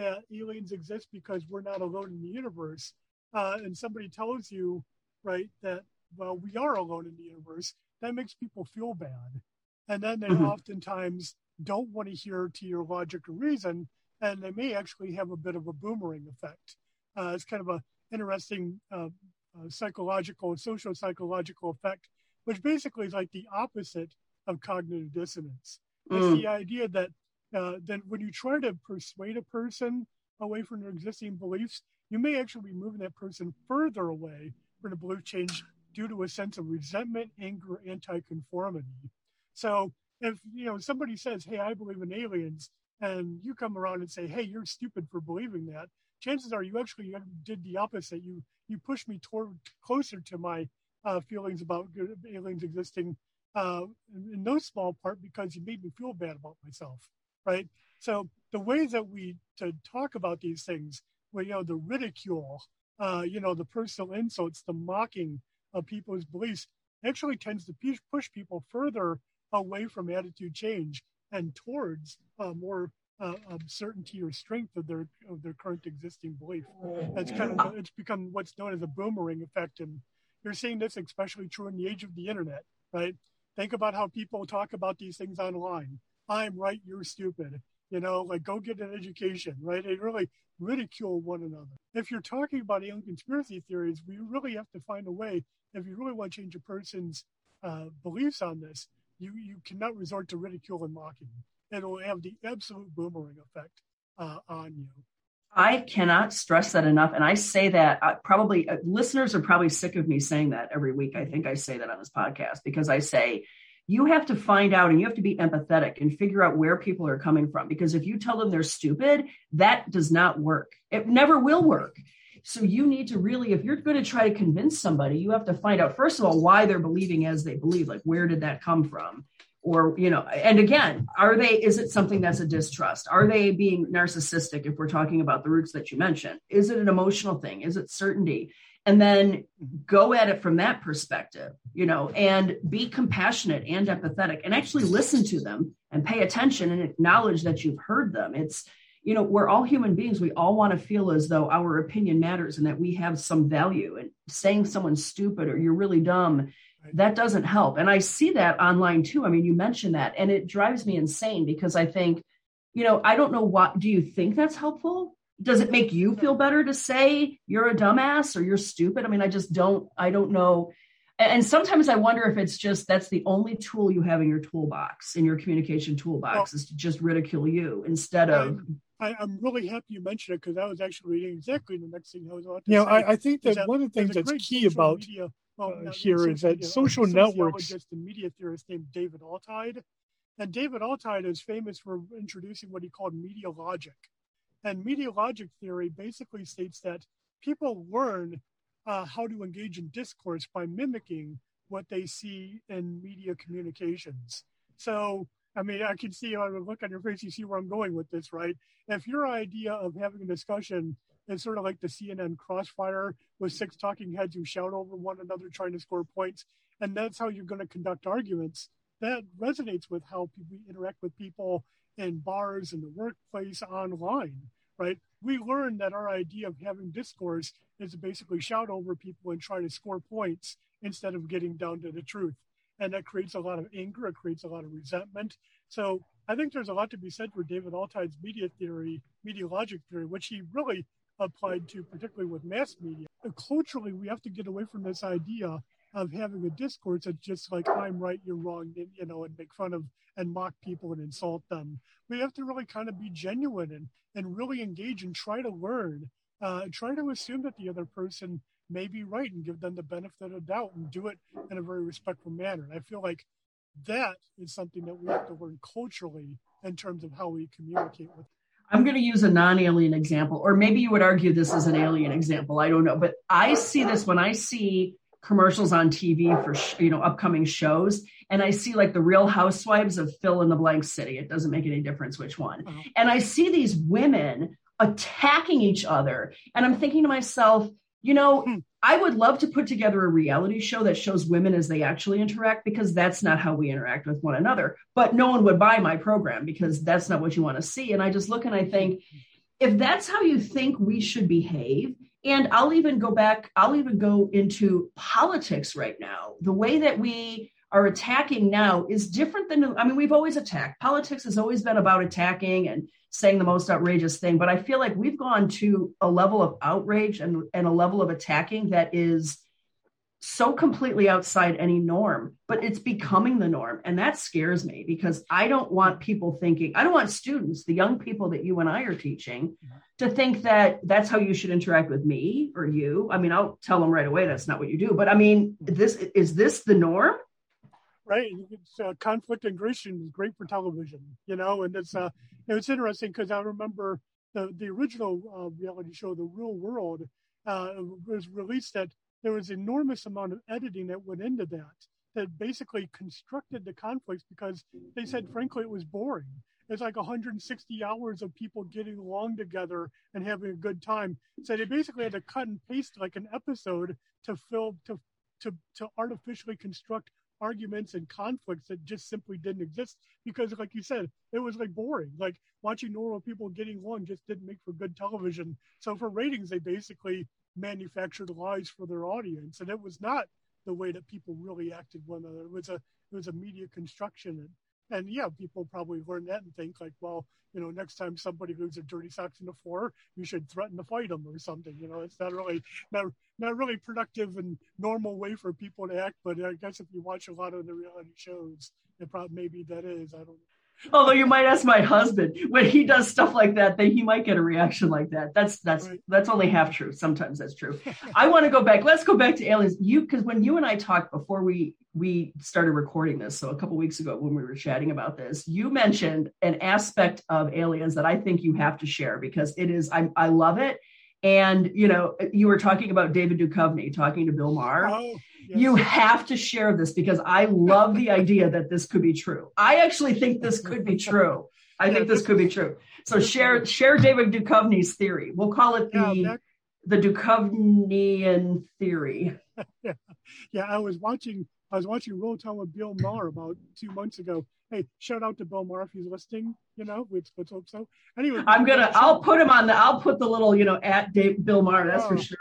that aliens exist because we're not alone in the universe. Uh, and somebody tells you, right, that, well, we are alone in the universe, that makes people feel bad. And then they mm-hmm. oftentimes don't want to hear to your logic or reason, and they may actually have a bit of a boomerang effect. Uh, it's kind of a interesting uh, uh, psychological, and social psychological effect, which basically is like the opposite of cognitive dissonance. It's mm. the idea that uh, then when you try to persuade a person away from their existing beliefs, you may actually be moving that person further away from the belief change due to a sense of resentment, anger, anti-conformity. So if you know somebody says, "Hey, I believe in aliens," and you come around and say, "Hey, you're stupid for believing that," chances are you actually did the opposite. You you pushed me toward closer to my uh, feelings about aliens existing uh, in no small part because you made me feel bad about myself right? So the ways that we to talk about these things, where you know the ridicule, uh, you know the personal insults, the mocking of people's beliefs, actually tends to push people further away from attitude change and towards uh, more uh, certainty or strength of their of their current existing belief. It's kind of it's become what's known as a boomerang effect, and you're seeing this especially true in the age of the internet, right? Think about how people talk about these things online. I'm right, you're stupid. You know, like go get an education, right? They really ridicule one another. If you're talking about alien conspiracy theories, we really have to find a way. If you really want to change a person's uh, beliefs on this, you you cannot resort to ridicule and mocking. It'll have the absolute boomerang effect uh, on you. I cannot stress that enough. And I say that uh, probably uh, listeners are probably sick of me saying that every week. I think I say that on this podcast because I say you have to find out and you have to be empathetic and figure out where people are coming from. Because if you tell them they're stupid, that does not work. It never will work. So you need to really, if you're going to try to convince somebody, you have to find out, first of all, why they're believing as they believe. Like, where did that come from? Or, you know, and again, are they, is it something that's a distrust? Are they being narcissistic if we're talking about the roots that you mentioned? Is it an emotional thing? Is it certainty? And then mm-hmm. go at it from that perspective you know and be compassionate and empathetic and actually listen to them and pay attention and acknowledge that you've heard them. It's you know we're all human beings. We all want to feel as though our opinion matters and that we have some value. And saying someone's stupid or you're really dumb that doesn't help. And i see that online too. I mean you mentioned that and it drives me insane because i think you know i don't know what do you think that's helpful does it make you feel better to say you're a dumbass or you're stupid? I mean, I just don't, I don't know. And sometimes I wonder if it's just that's the only tool you have in your toolbox, in your communication toolbox, well, is to just ridicule you instead of. I, am really happy you mentioned it because I was actually reading exactly the next thing I was about to you know, I, I, think that, that one of the things that's key about media, well, uh, here is that social networks. and media theorist named David Altheide. And David Altheide is famous for introducing what he called media logic. And media logic theory basically states that people learn uh, how to engage in discourse by mimicking what they see in media communications. So, I mean, I can see, I would look on your face, you see where I'm going with this, right? If your idea of having a discussion is sort of like the CNN crossfire with six talking heads who shout over one another trying to score points, and that's how you're going to conduct arguments, that resonates with how we interact with people in bars, in the workplace, online, right? We learned that our idea of having discourse is to basically shout over people and try to score points instead of getting down to the truth. And that creates a lot of anger, it creates a lot of resentment. So I think there's a lot to be said for David Altheide's media theory, media logic theory, which he really applied to, particularly with mass media. Culturally, we have to get away from this idea of having a discourse that's just like I'm right, you're wrong, and, you know, and make fun of and mock people and insult them. We have to really kind of be genuine and and really engage and try to learn, uh, try to assume that the other person may be right and give them the benefit of doubt and do it in a very respectful manner. And I feel like that is something that we have to learn culturally in terms of how we communicate with. I'm going to use a non alien example, or maybe you would argue this is an alien example. I don't know. But I see this when I see commercials on TV for, you know, upcoming shows. And I see like the real housewives of fill in the blank city. It doesn't make any difference which one. Uh-huh. And I see these women attacking each other. And I'm thinking to myself, you know, hmm. I would love to put together a reality show that shows women as they actually interact because that's not how we interact with one another. But no one would buy my program because that's not what you want to see. And I just look and I think, if that's how you think we should behave, and I'll even go back, I'll even go into politics right now. The way that we are attacking now is different than I mean, we've always attacked. Politics has always been about attacking and saying the most outrageous thing, but I feel like we've gone to a level of outrage and, and a level of attacking that is so completely outside any norm, but it's becoming the norm. And that scares me because I don't want people thinking, I don't want students, the young people that you and I are teaching, to think that that's how you should interact with me or you. I mean, I'll tell them right away that's not what you do. But I mean, this is this the norm? right? It's, uh, conflict and aggression is great for television, you know, and it's uh, it's interesting because I remember the the original uh, reality show, The Real World, uh, was released that there was enormous amount of editing that went into that that basically constructed the conflicts because they said frankly it was boring. It's like 160 hours of people getting along together and having a good time. So they basically had to cut and paste like an episode to fill to to to artificially construct arguments and conflicts that just simply didn't exist because like you said it was like boring like watching normal people getting along just didn't make for good television so for ratings they basically manufactured lies for their audience and it was not the way that people really acted one another it was a it was a media construction and and yeah, people probably learn that and think like, well, you know, next time somebody leaves their dirty socks on the floor, you should threaten to fight them or something. You know, it's not really not not really productive and normal way for people to act. But I guess if you watch a lot of the reality shows, it probably maybe that is. I don't know. Although you might ask my husband when he does stuff like that, then he might get a reaction like that. That's that's right. that's only half true. Sometimes that's true. I want to go back. Let's go back to aliens. You because when you and I talked before we we started recording this, so a couple weeks ago when we were chatting about this, you mentioned an aspect of aliens that I think you have to share because it is I I love it. And you know, you were talking about David Duchovny talking to Bill Maher. Oh you have to share this because I love the idea that this could be true. I actually think this could be true. I think this could be true. So share share David Duchovny's theory. We'll call it the yeah, the Duchovnyian theory. yeah. yeah, I was watching I was watching Real Time with Bill Maher about two months ago. Hey, shout out to Bill Maher if he's listening. You know, let's, let's hope so. Anyway, I'm gonna. I'll put him on the. I'll put the little, you know, at Dave, Bill Maher. That's oh, for sure.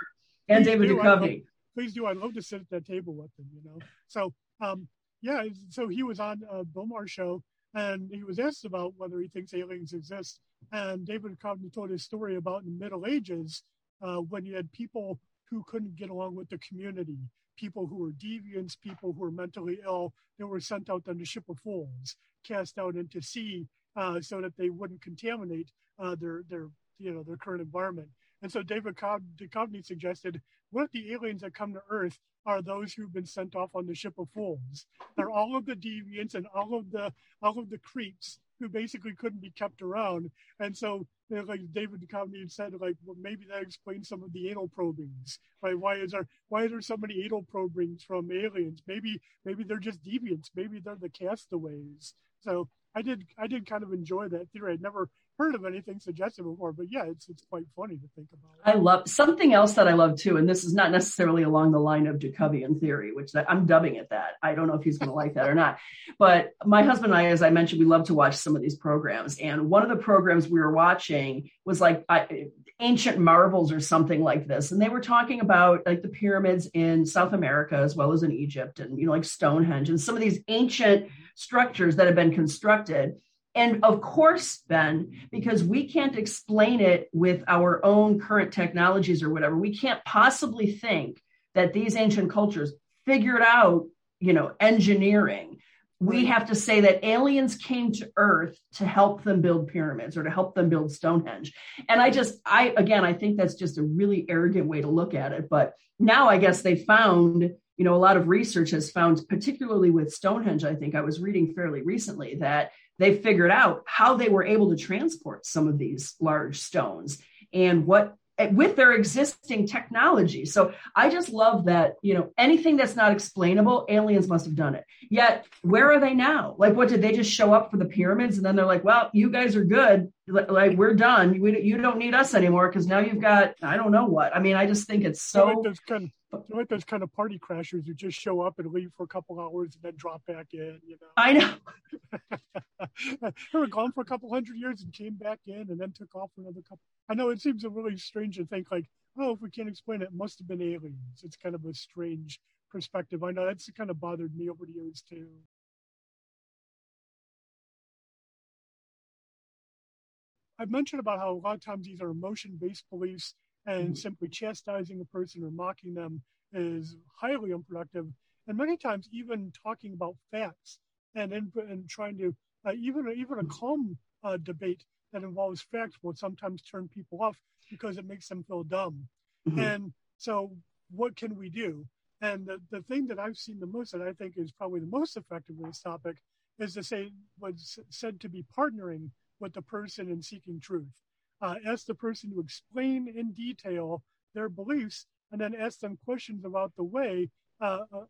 And David Duchovny please do. I'd love to sit at that table with them, you know? So, um, yeah, so he was on a Bill Maher show and he was asked about whether he thinks aliens exist. And David Duchovny told his story about in the Middle Ages uh, when you had people who couldn't get along with the community, people who were deviants, people who were mentally ill, they were sent out on the ship of fools, cast out into sea uh, so that they wouldn't contaminate uh, their their you know their current environment. And so David Duchovny suggested, what if the aliens that come to Earth are those who've been sent off on the ship of fools? They're all of the deviants and all of the all of the creeps who basically couldn't be kept around. And so, you know, like David Duchovny said, like, well, maybe that explains some of the anal probings. Right? Why is there why are there so many anal probings from aliens? Maybe maybe they're just deviants. Maybe they're the castaways. So I did I did kind of enjoy that theory. I'd never heard of anything suggested before, but yeah, it's it's quite funny to think about. I love something else that I love too, and this is not necessarily along the line of Jacobian theory, which that, I'm dubbing it that. I don't know if he's going to like that or not, but my husband and I, as I mentioned, we love to watch some of these programs, and one of the programs we were watching was like I, ancient marvels or something like this, and they were talking about like the pyramids in South America as well as in Egypt, and you know like Stonehenge and some of these ancient structures that have been constructed And of course, Ben, because we can't explain it with our own current technologies or whatever, we can't possibly think that these ancient cultures figured out, you know, engineering. We have to say that aliens came to Earth to help them build pyramids or to help them build Stonehenge. And I just, I, again, I think that's just a really arrogant way to look at it. But now I guess they found you know, a lot of research has found, particularly with Stonehenge, I think I was reading fairly recently that they figured out how they were able to transport some of these large stones and what with their existing technology. So I just love that, you know, anything that's not explainable, aliens must have done it. Yet, where are they now? Like, what did they just show up for the pyramids? And then they're like, well, you guys are good. Like, we're done. We, you don't need us anymore because now you've got, I don't know what. I mean, I just think it's so. Those kind of, like those kind of party crashers who just show up and leave for a couple hours and then drop back in, you know. I know. they were gone for a couple hundred years and came back in and then took off for another couple I know it seems a really strange to think like, oh, if we can't explain it, it must have been aliens. It's kind of a strange perspective. I know that's kind of bothered me over the years too. I've mentioned about how a lot of times these are emotion-based beliefs and mm-hmm. simply chastising a person or mocking them is highly unproductive. And many times even talking about facts and and trying to uh, even even a calm uh, debate that involves facts will sometimes turn people off because it makes them feel dumb. Mm-hmm. And so, what can we do? And the, the thing that I've seen the most that I think is probably the most effective in this topic is to say what's said to be partnering with the person in seeking truth. Uh, ask the person to explain in detail their beliefs and then ask them questions about the way, uh, uh,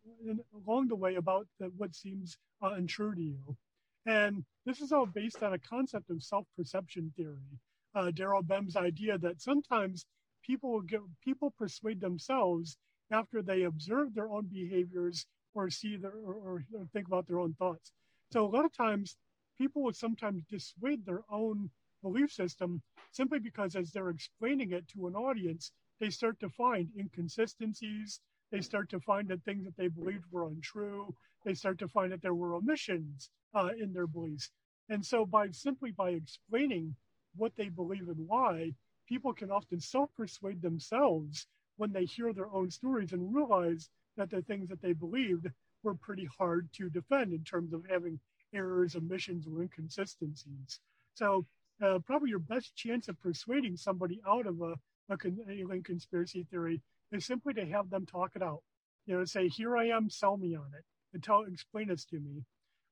along the way, about the, what seems uh, untrue to you. And this is all based on a concept of self-perception theory. Uh, Daryl Bem's idea that sometimes people get people persuade themselves after they observe their own behaviors or see their or, or, think about their own thoughts. So a lot of times people will sometimes dissuade their own belief system simply because as they're explaining it to an audience, they start to find inconsistencies. They start to find that things that they believed were untrue. They start to find that there were omissions uh, in their beliefs. And so by simply by explaining what they believe and why, people can often self-persuade themselves when they hear their own stories and realize that the things that they believed were pretty hard to defend in terms of having errors, omissions, or inconsistencies. So uh, probably your best chance of persuading somebody out of a, a con- alien conspiracy theory is simply to have them talk it out. You know, say, "Here I am, sell me on it, and tell, explain this to me."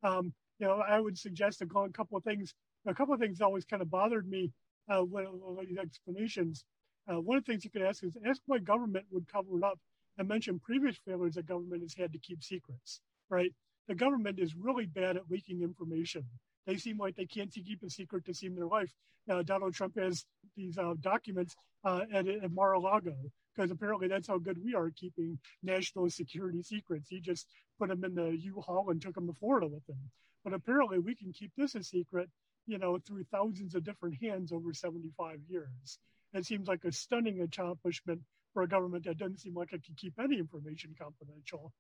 Um, you know, I would suggest a couple of things. A couple of things always kind of bothered me uh, when these explanations. Uh, one of the things you could ask is ask why government would cover it up and mention previous failures that government has had to keep secrets, right? The government is really bad at leaking information. They seem like they can't keep a secret to save their life. Donald Trump has these uh, documents uh, at, at Mar-a-Lago because apparently that's how good we are at keeping national security secrets. He just put them in the U-Haul and took them to Florida with him. But apparently, we can keep this a secret, you know, through thousands of different hands over 75 years. It seems like a stunning accomplishment for a government that doesn't seem like it can keep any information confidential.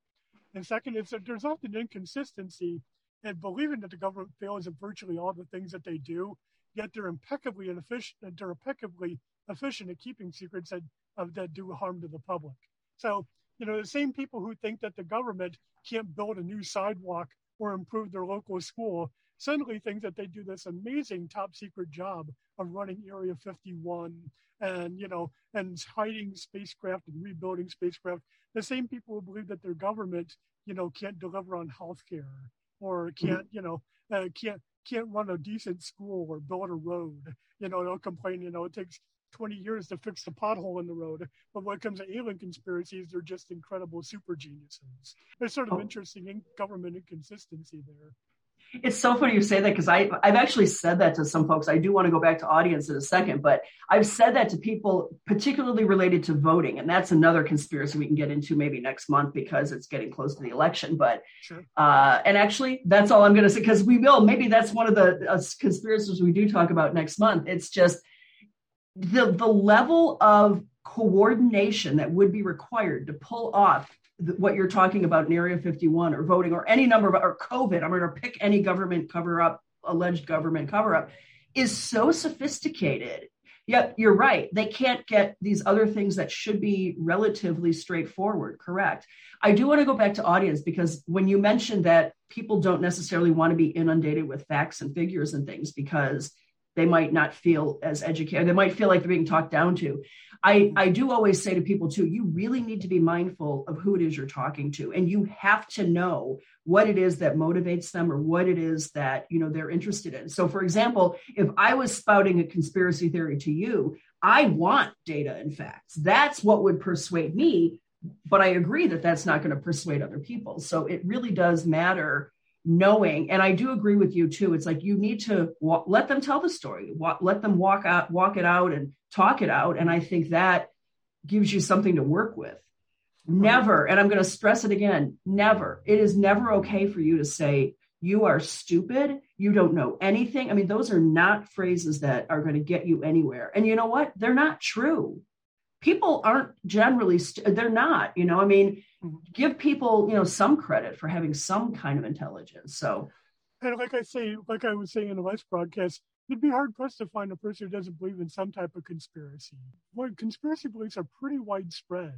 And second is that there's often inconsistency in believing that the government fails at virtually all the things that they do, yet they're impeccably efficient. They're impeccably efficient at keeping secrets that uh, that do harm to the public. So, you know, the same people who think that the government can't build a new sidewalk or improve their local school suddenly think that they do this amazing top secret job of running Area 51 and you know and hiding spacecraft and rebuilding spacecraft. The same people who believe that their government you know can't deliver on health care or mm-hmm. can't you know uh, can't can't run a decent school or build a road. You know they'll complain. You know it takes 20 years to fix the pothole in the road. But when it comes to alien conspiracies, they're just incredible super geniuses. There's sort of oh. interesting in government inconsistency there. It's so funny you say that because I I've actually said that to some folks. I do want to go back to audience in a second, but I've said that to people particularly related to voting, and that's another conspiracy we can get into maybe next month because it's getting close to the election. But sure. uh, and actually, that's all I'm going to say because we will. Maybe that's one of the uh, conspiracies we do talk about next month. It's just the the level of coordination that would be required to pull off what you're talking about in Area 51 or voting or any number of or COVID. I'm going to pick any government cover up alleged government cover up is so sophisticated. Yet you're right. They can't get these other things that should be relatively straightforward. Correct. I do want to go back to audience because when you mentioned that people don't necessarily want to be inundated with facts and figures and things because they might not feel as educated. They might feel like they're being talked down to. I, I do always say to people too, you really need to be mindful of who it is you're talking to. And you have to know what it is that motivates them or what it is that, you know, they're interested in. So for example, if I was spouting a conspiracy theory to you, I want data and facts. That's what would persuade me. But I agree that that's not going to persuade other people. So it really does matter knowing and i do agree with you too. It's like you need to walk, let them tell the story walk, let them walk out walk it out and talk it out. And i think that gives you something to work with. Never and i'm going to stress it again never. It is never okay for you to say you are stupid. You don't know anything. I mean those are not phrases that are going to get you anywhere. And you know what? They're not true people aren't generally st- they're not you know? I mean mm-hmm. give people you know some credit for having some kind of intelligence so. And like i say like i was saying in the last broadcast you'd be hard pressed to find a person who doesn't believe in some type of conspiracy. Well conspiracy beliefs are pretty widespread.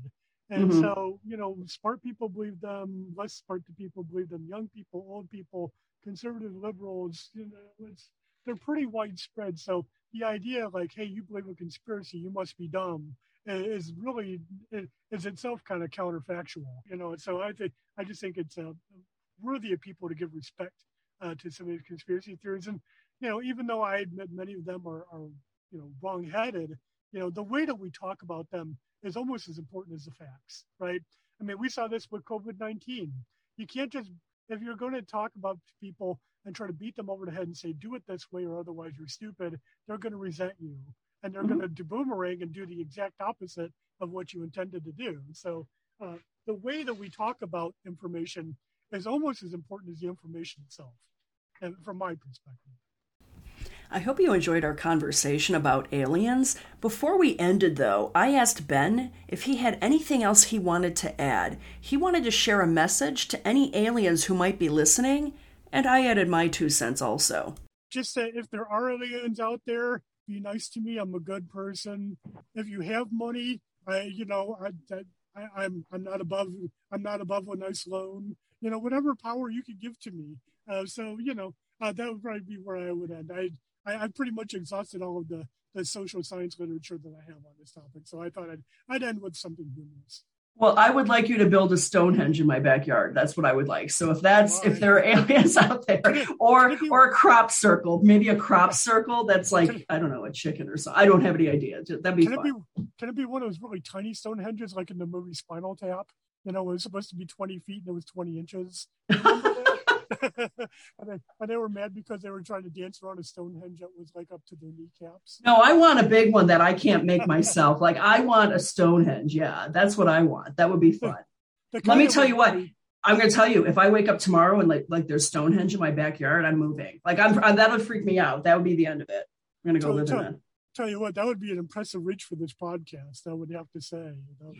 And mm-hmm. so you know smart people believe them less smart people believe them. Young people old people conservative liberals you know it's they're pretty widespread. So the idea like hey you believe in conspiracy you must be dumb is really is itself kind of counterfactual, you know. So I think I just think it's uh, worthy of people to give respect uh, to some of these conspiracy theories. And you know, even though I admit many of them are, are you know wrong-headed, you know, the way that we talk about them is almost as important as the facts, right? I mean, we saw this with COVID nineteen. You can't just if you're going to talk about people and try to beat them over the head and say do it this way or otherwise you're stupid, they're going to resent you and they're mm-hmm. going to do boomerang and do the exact opposite of what you intended to do. So uh, the way that we talk about information is almost as important as the information itself, and from my perspective. I hope you enjoyed our conversation about aliens. Before we ended, though, I asked Ben if he had anything else he wanted to add. He wanted to share a message to any aliens who might be listening, and I added my two cents also. Just that if there are aliens out there, be nice to me. I'm a good person. If you have money, I, you know, I, I, I'm, I'm not above, I'm not above a nice loan. You know, whatever power you could give to me. Uh, so, you know, uh, that would probably be where I would end. I, I, I've pretty much exhausted all of the, the social science literature that I have on this topic. So I thought I'd, I'd end with something humorous. Well, I would like you to build a Stonehenge in my backyard. That's what I would like. So if that's if there are aliens out there, or or a crop circle, maybe a crop circle that's like I don't know a chicken or something. I don't have any idea. That'd be can fun. It be, can it be one of those really tiny Stonehenges like in the movie Spinal Tap? You know, it was supposed to be twenty feet and it was twenty inches. and, they, and they were mad because they were trying to dance around a Stonehenge that was like up to their kneecaps. No, I want a big one that I can't make myself. like I want a Stonehenge. Yeah, that's what I want. That would be fun. Let me tell you what. I'm going to tell you, if I wake up tomorrow and like like there's Stonehenge in my backyard, I'm moving. Like I'm that would freak me out. That would be the end of it. I'm going to go live in that tell you what, that would be an impressive reach for this podcast. I would have to say. You know,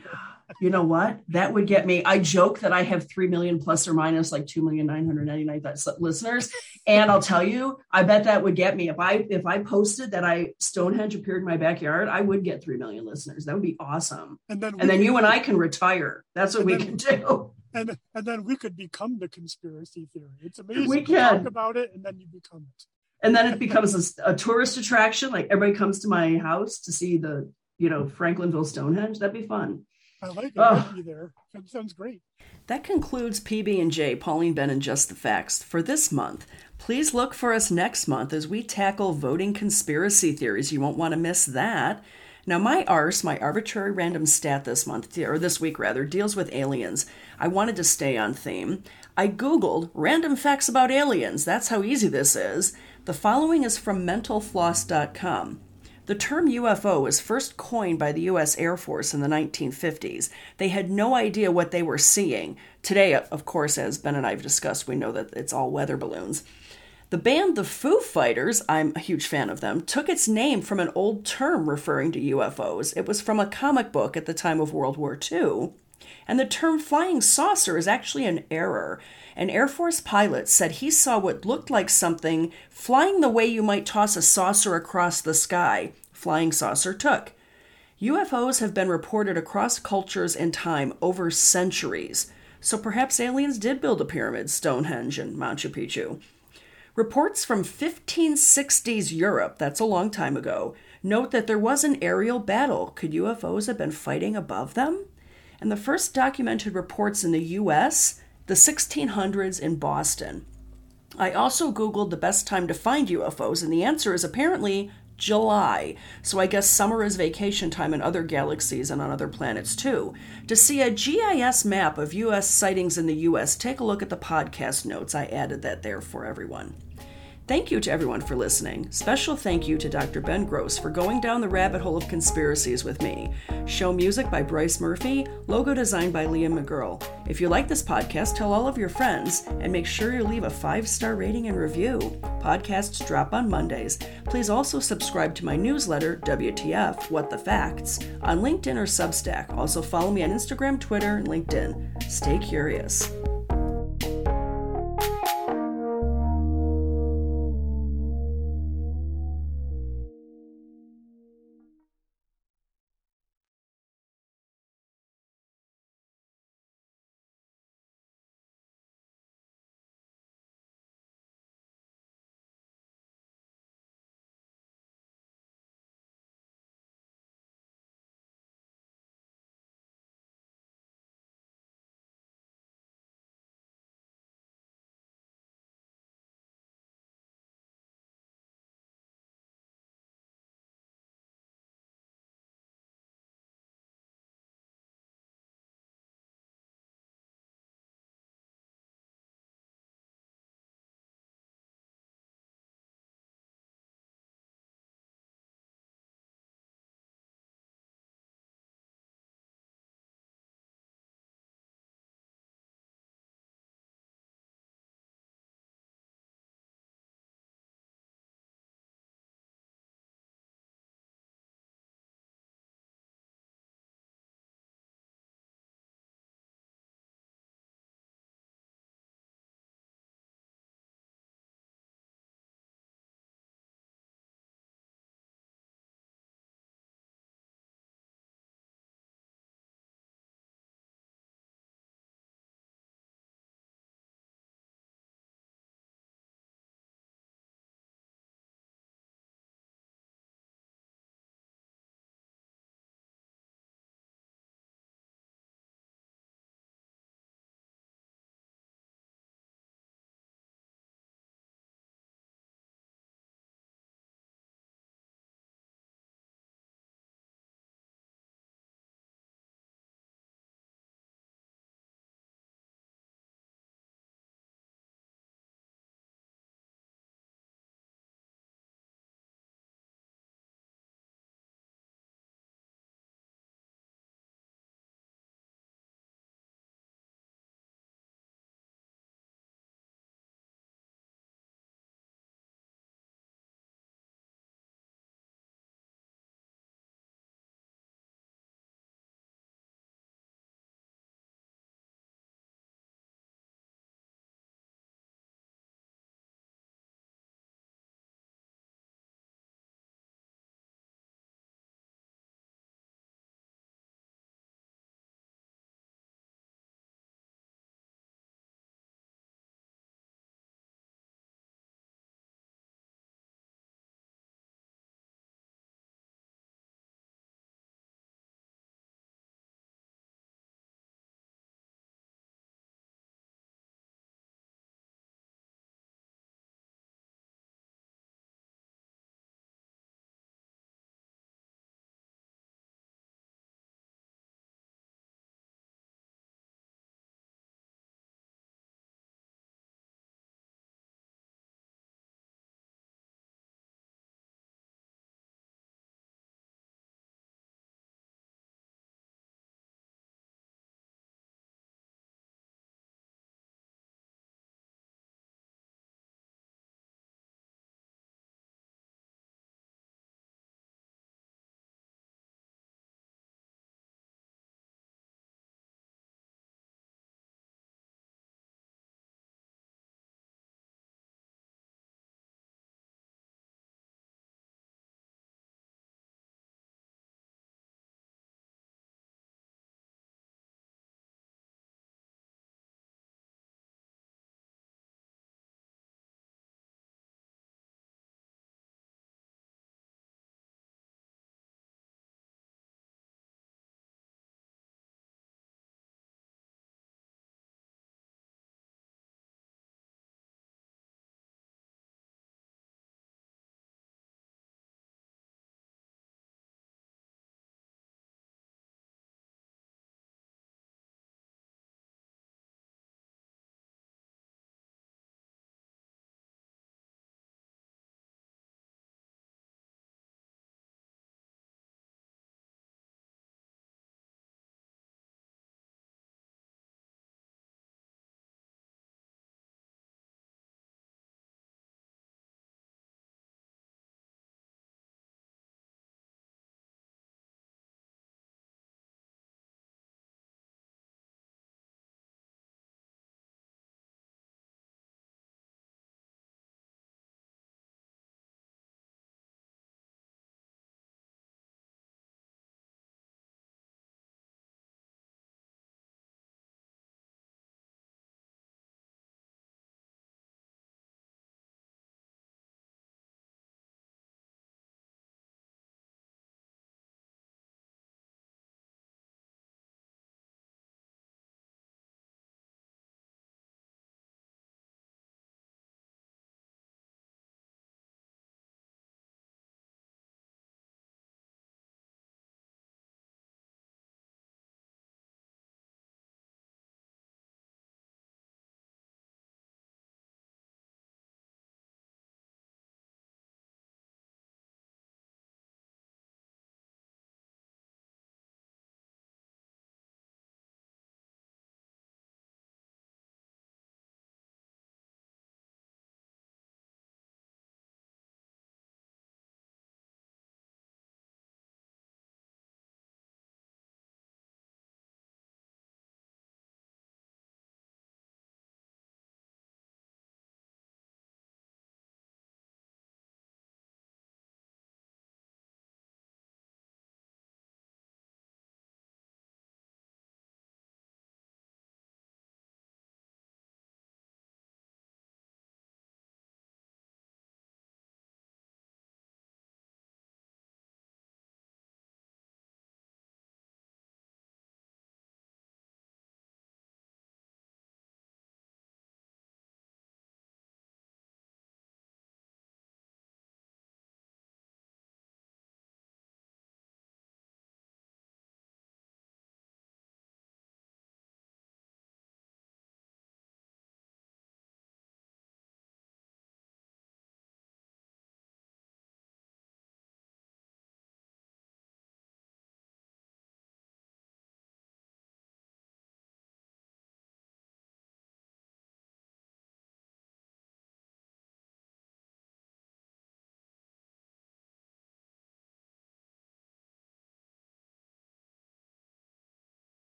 you know what? That would get me. I joke that I have three million plus or minus like two million nine hundred ninety nine listeners, and I'll tell you, I bet that would get me if I if I posted that I Stonehenge appeared in my backyard, I would get three million listeners. That would be awesome. And then and then you and I can retire. That's what we then, can do. And and then we could become the conspiracy theory. It's amazing. We can talk about it, and then you become it and then it becomes a, a, tourist attraction. Like everybody comes to my house to see the, you know, Franklinville Stonehenge. That'd be fun. I like it. Oh. Be there. That sounds great. That concludes PB and J, Pauline Ben, and Just the Facts for this month. Please look for us next month as we tackle voting conspiracy theories. You won't want to miss that. Now, my arse, my arbitrary random stat this month, or this week rather, deals with aliens. I wanted to stay on theme. I Googled random facts about aliens. That's how easy this is. The following is from mentalfloss.com. The term UFO was first coined by the U.S. Air Force in the 1950s. They had no idea what they were seeing. Today, of course, as Ben and I have discussed, we know that it's all weather balloons. The band The Foo Fighters, I'm a huge fan of them, took its name from an old term referring to UFOs. It was from a comic book at the time of World War II. And the term flying saucer is actually an error. An Air Force pilot said he saw what looked like something flying the way you might toss a saucer across the sky. Flying saucer took. UFOs have been reported across cultures and time over centuries, so perhaps aliens did build a pyramid, Stonehenge, and Machu Picchu. Reports from 1560s Europe, that's a long time ago, note that there was an aerial battle. Could UFOs have been fighting above them? And the first documented reports in the US, the 1600s in Boston. I also Googled the best time to find UFOs, and the answer is apparently July. So I guess summer is vacation time in other galaxies and on other planets too. To see a GIS map of US sightings in the US, take a look at the podcast notes. I added that there for everyone. Thank you to everyone for listening. Special thank you to Dr. Ben Gross for going down the rabbit hole of conspiracies with me. Show music by Bryce Murphy, logo designed by Liam McGurl. If you like this podcast, tell all of your friends and make sure you leave a five star rating and review. Podcasts drop on Mondays. Please also subscribe to my newsletter, WTF What the Facts, on LinkedIn or Substack. Also follow me on Instagram, Twitter, and LinkedIn. Stay curious.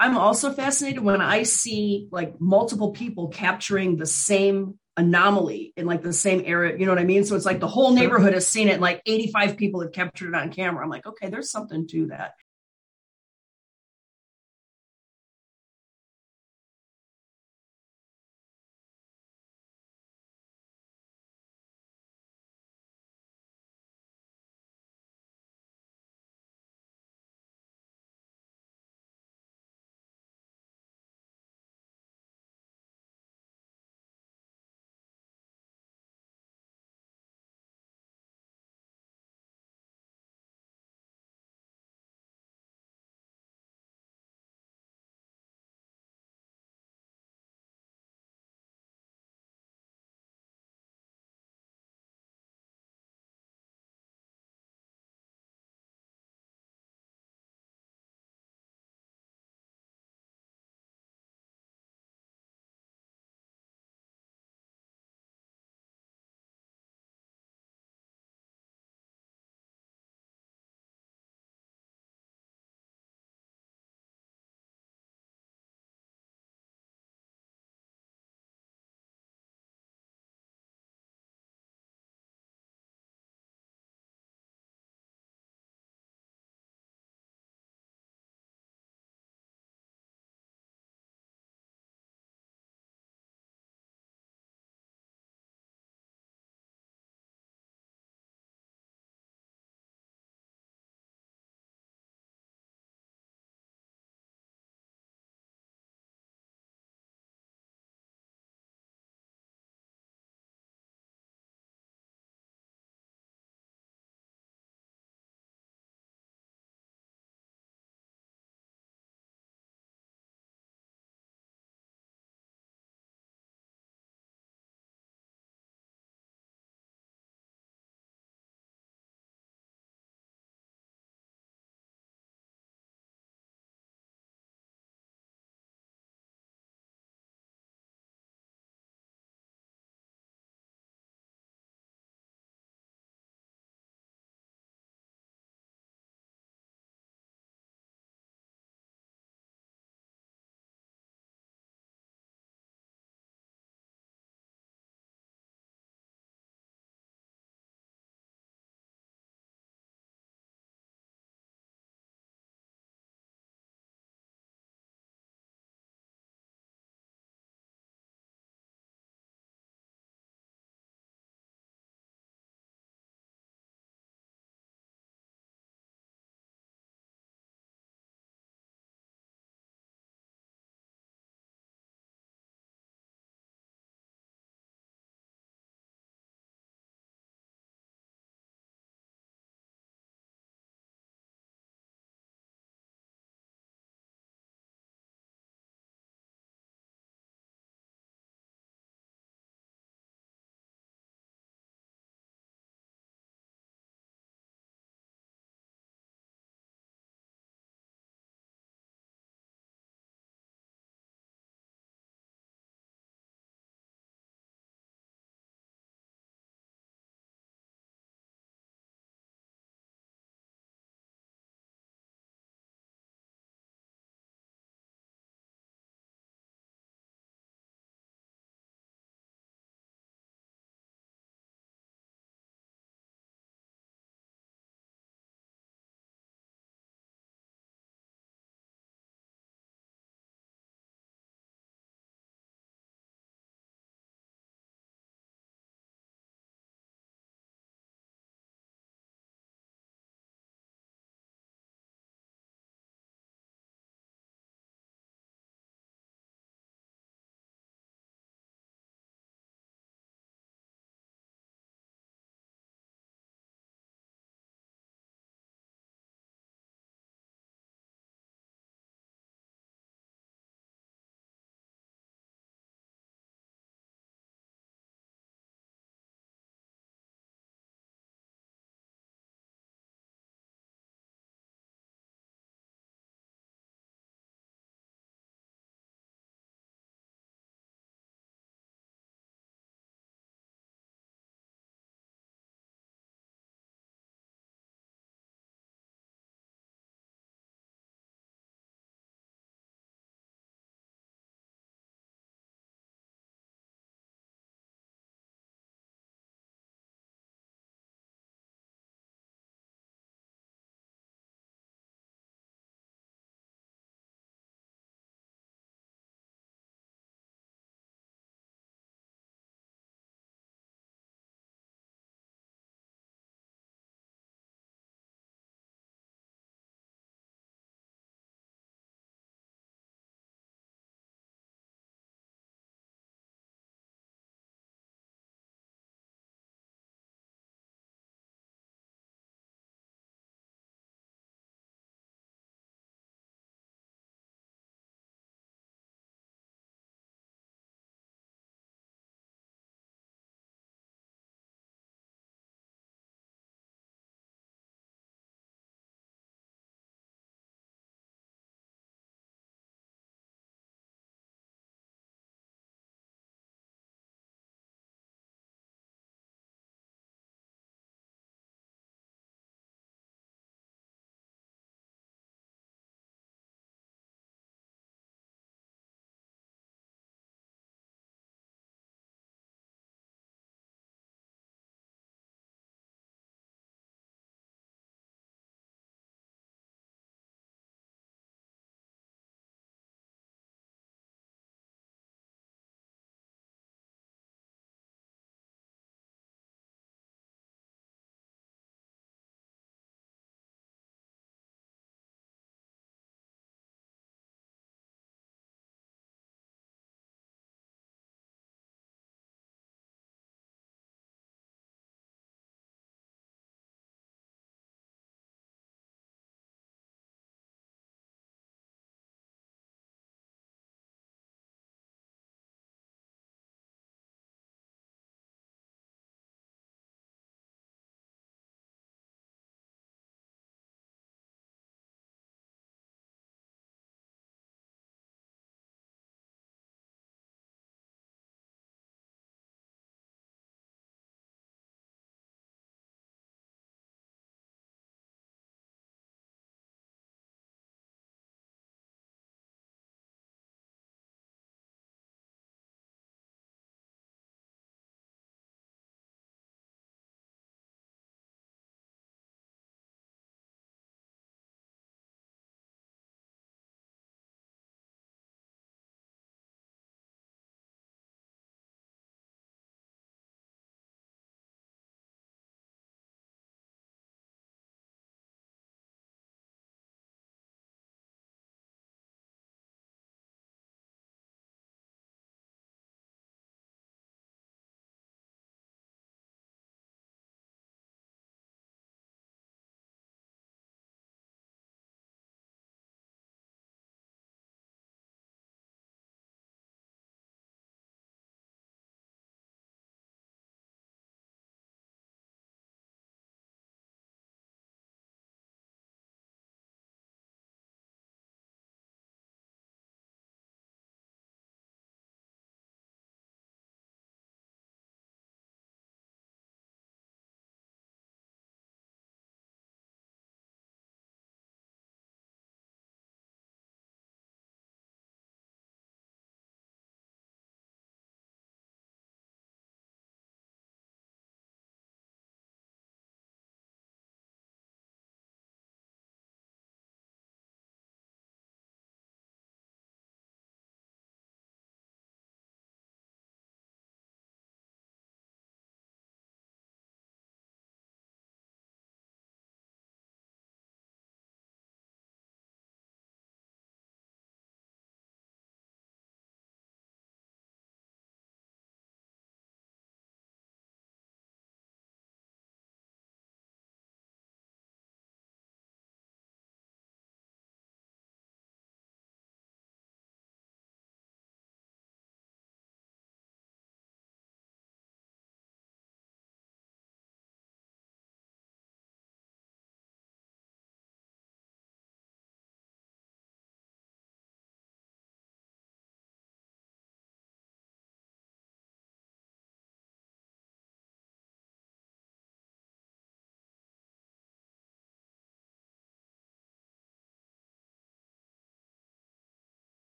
I'm also fascinated when I see like multiple people capturing the same anomaly in like the same area. You know what I mean? So it's like the whole neighborhood has seen it, like 85 people have captured it on camera. I'm like, okay, there's something to that.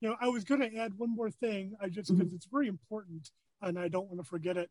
You know, I was going to add one more thing, I just because mm-hmm. it's very important and I don't want to forget it.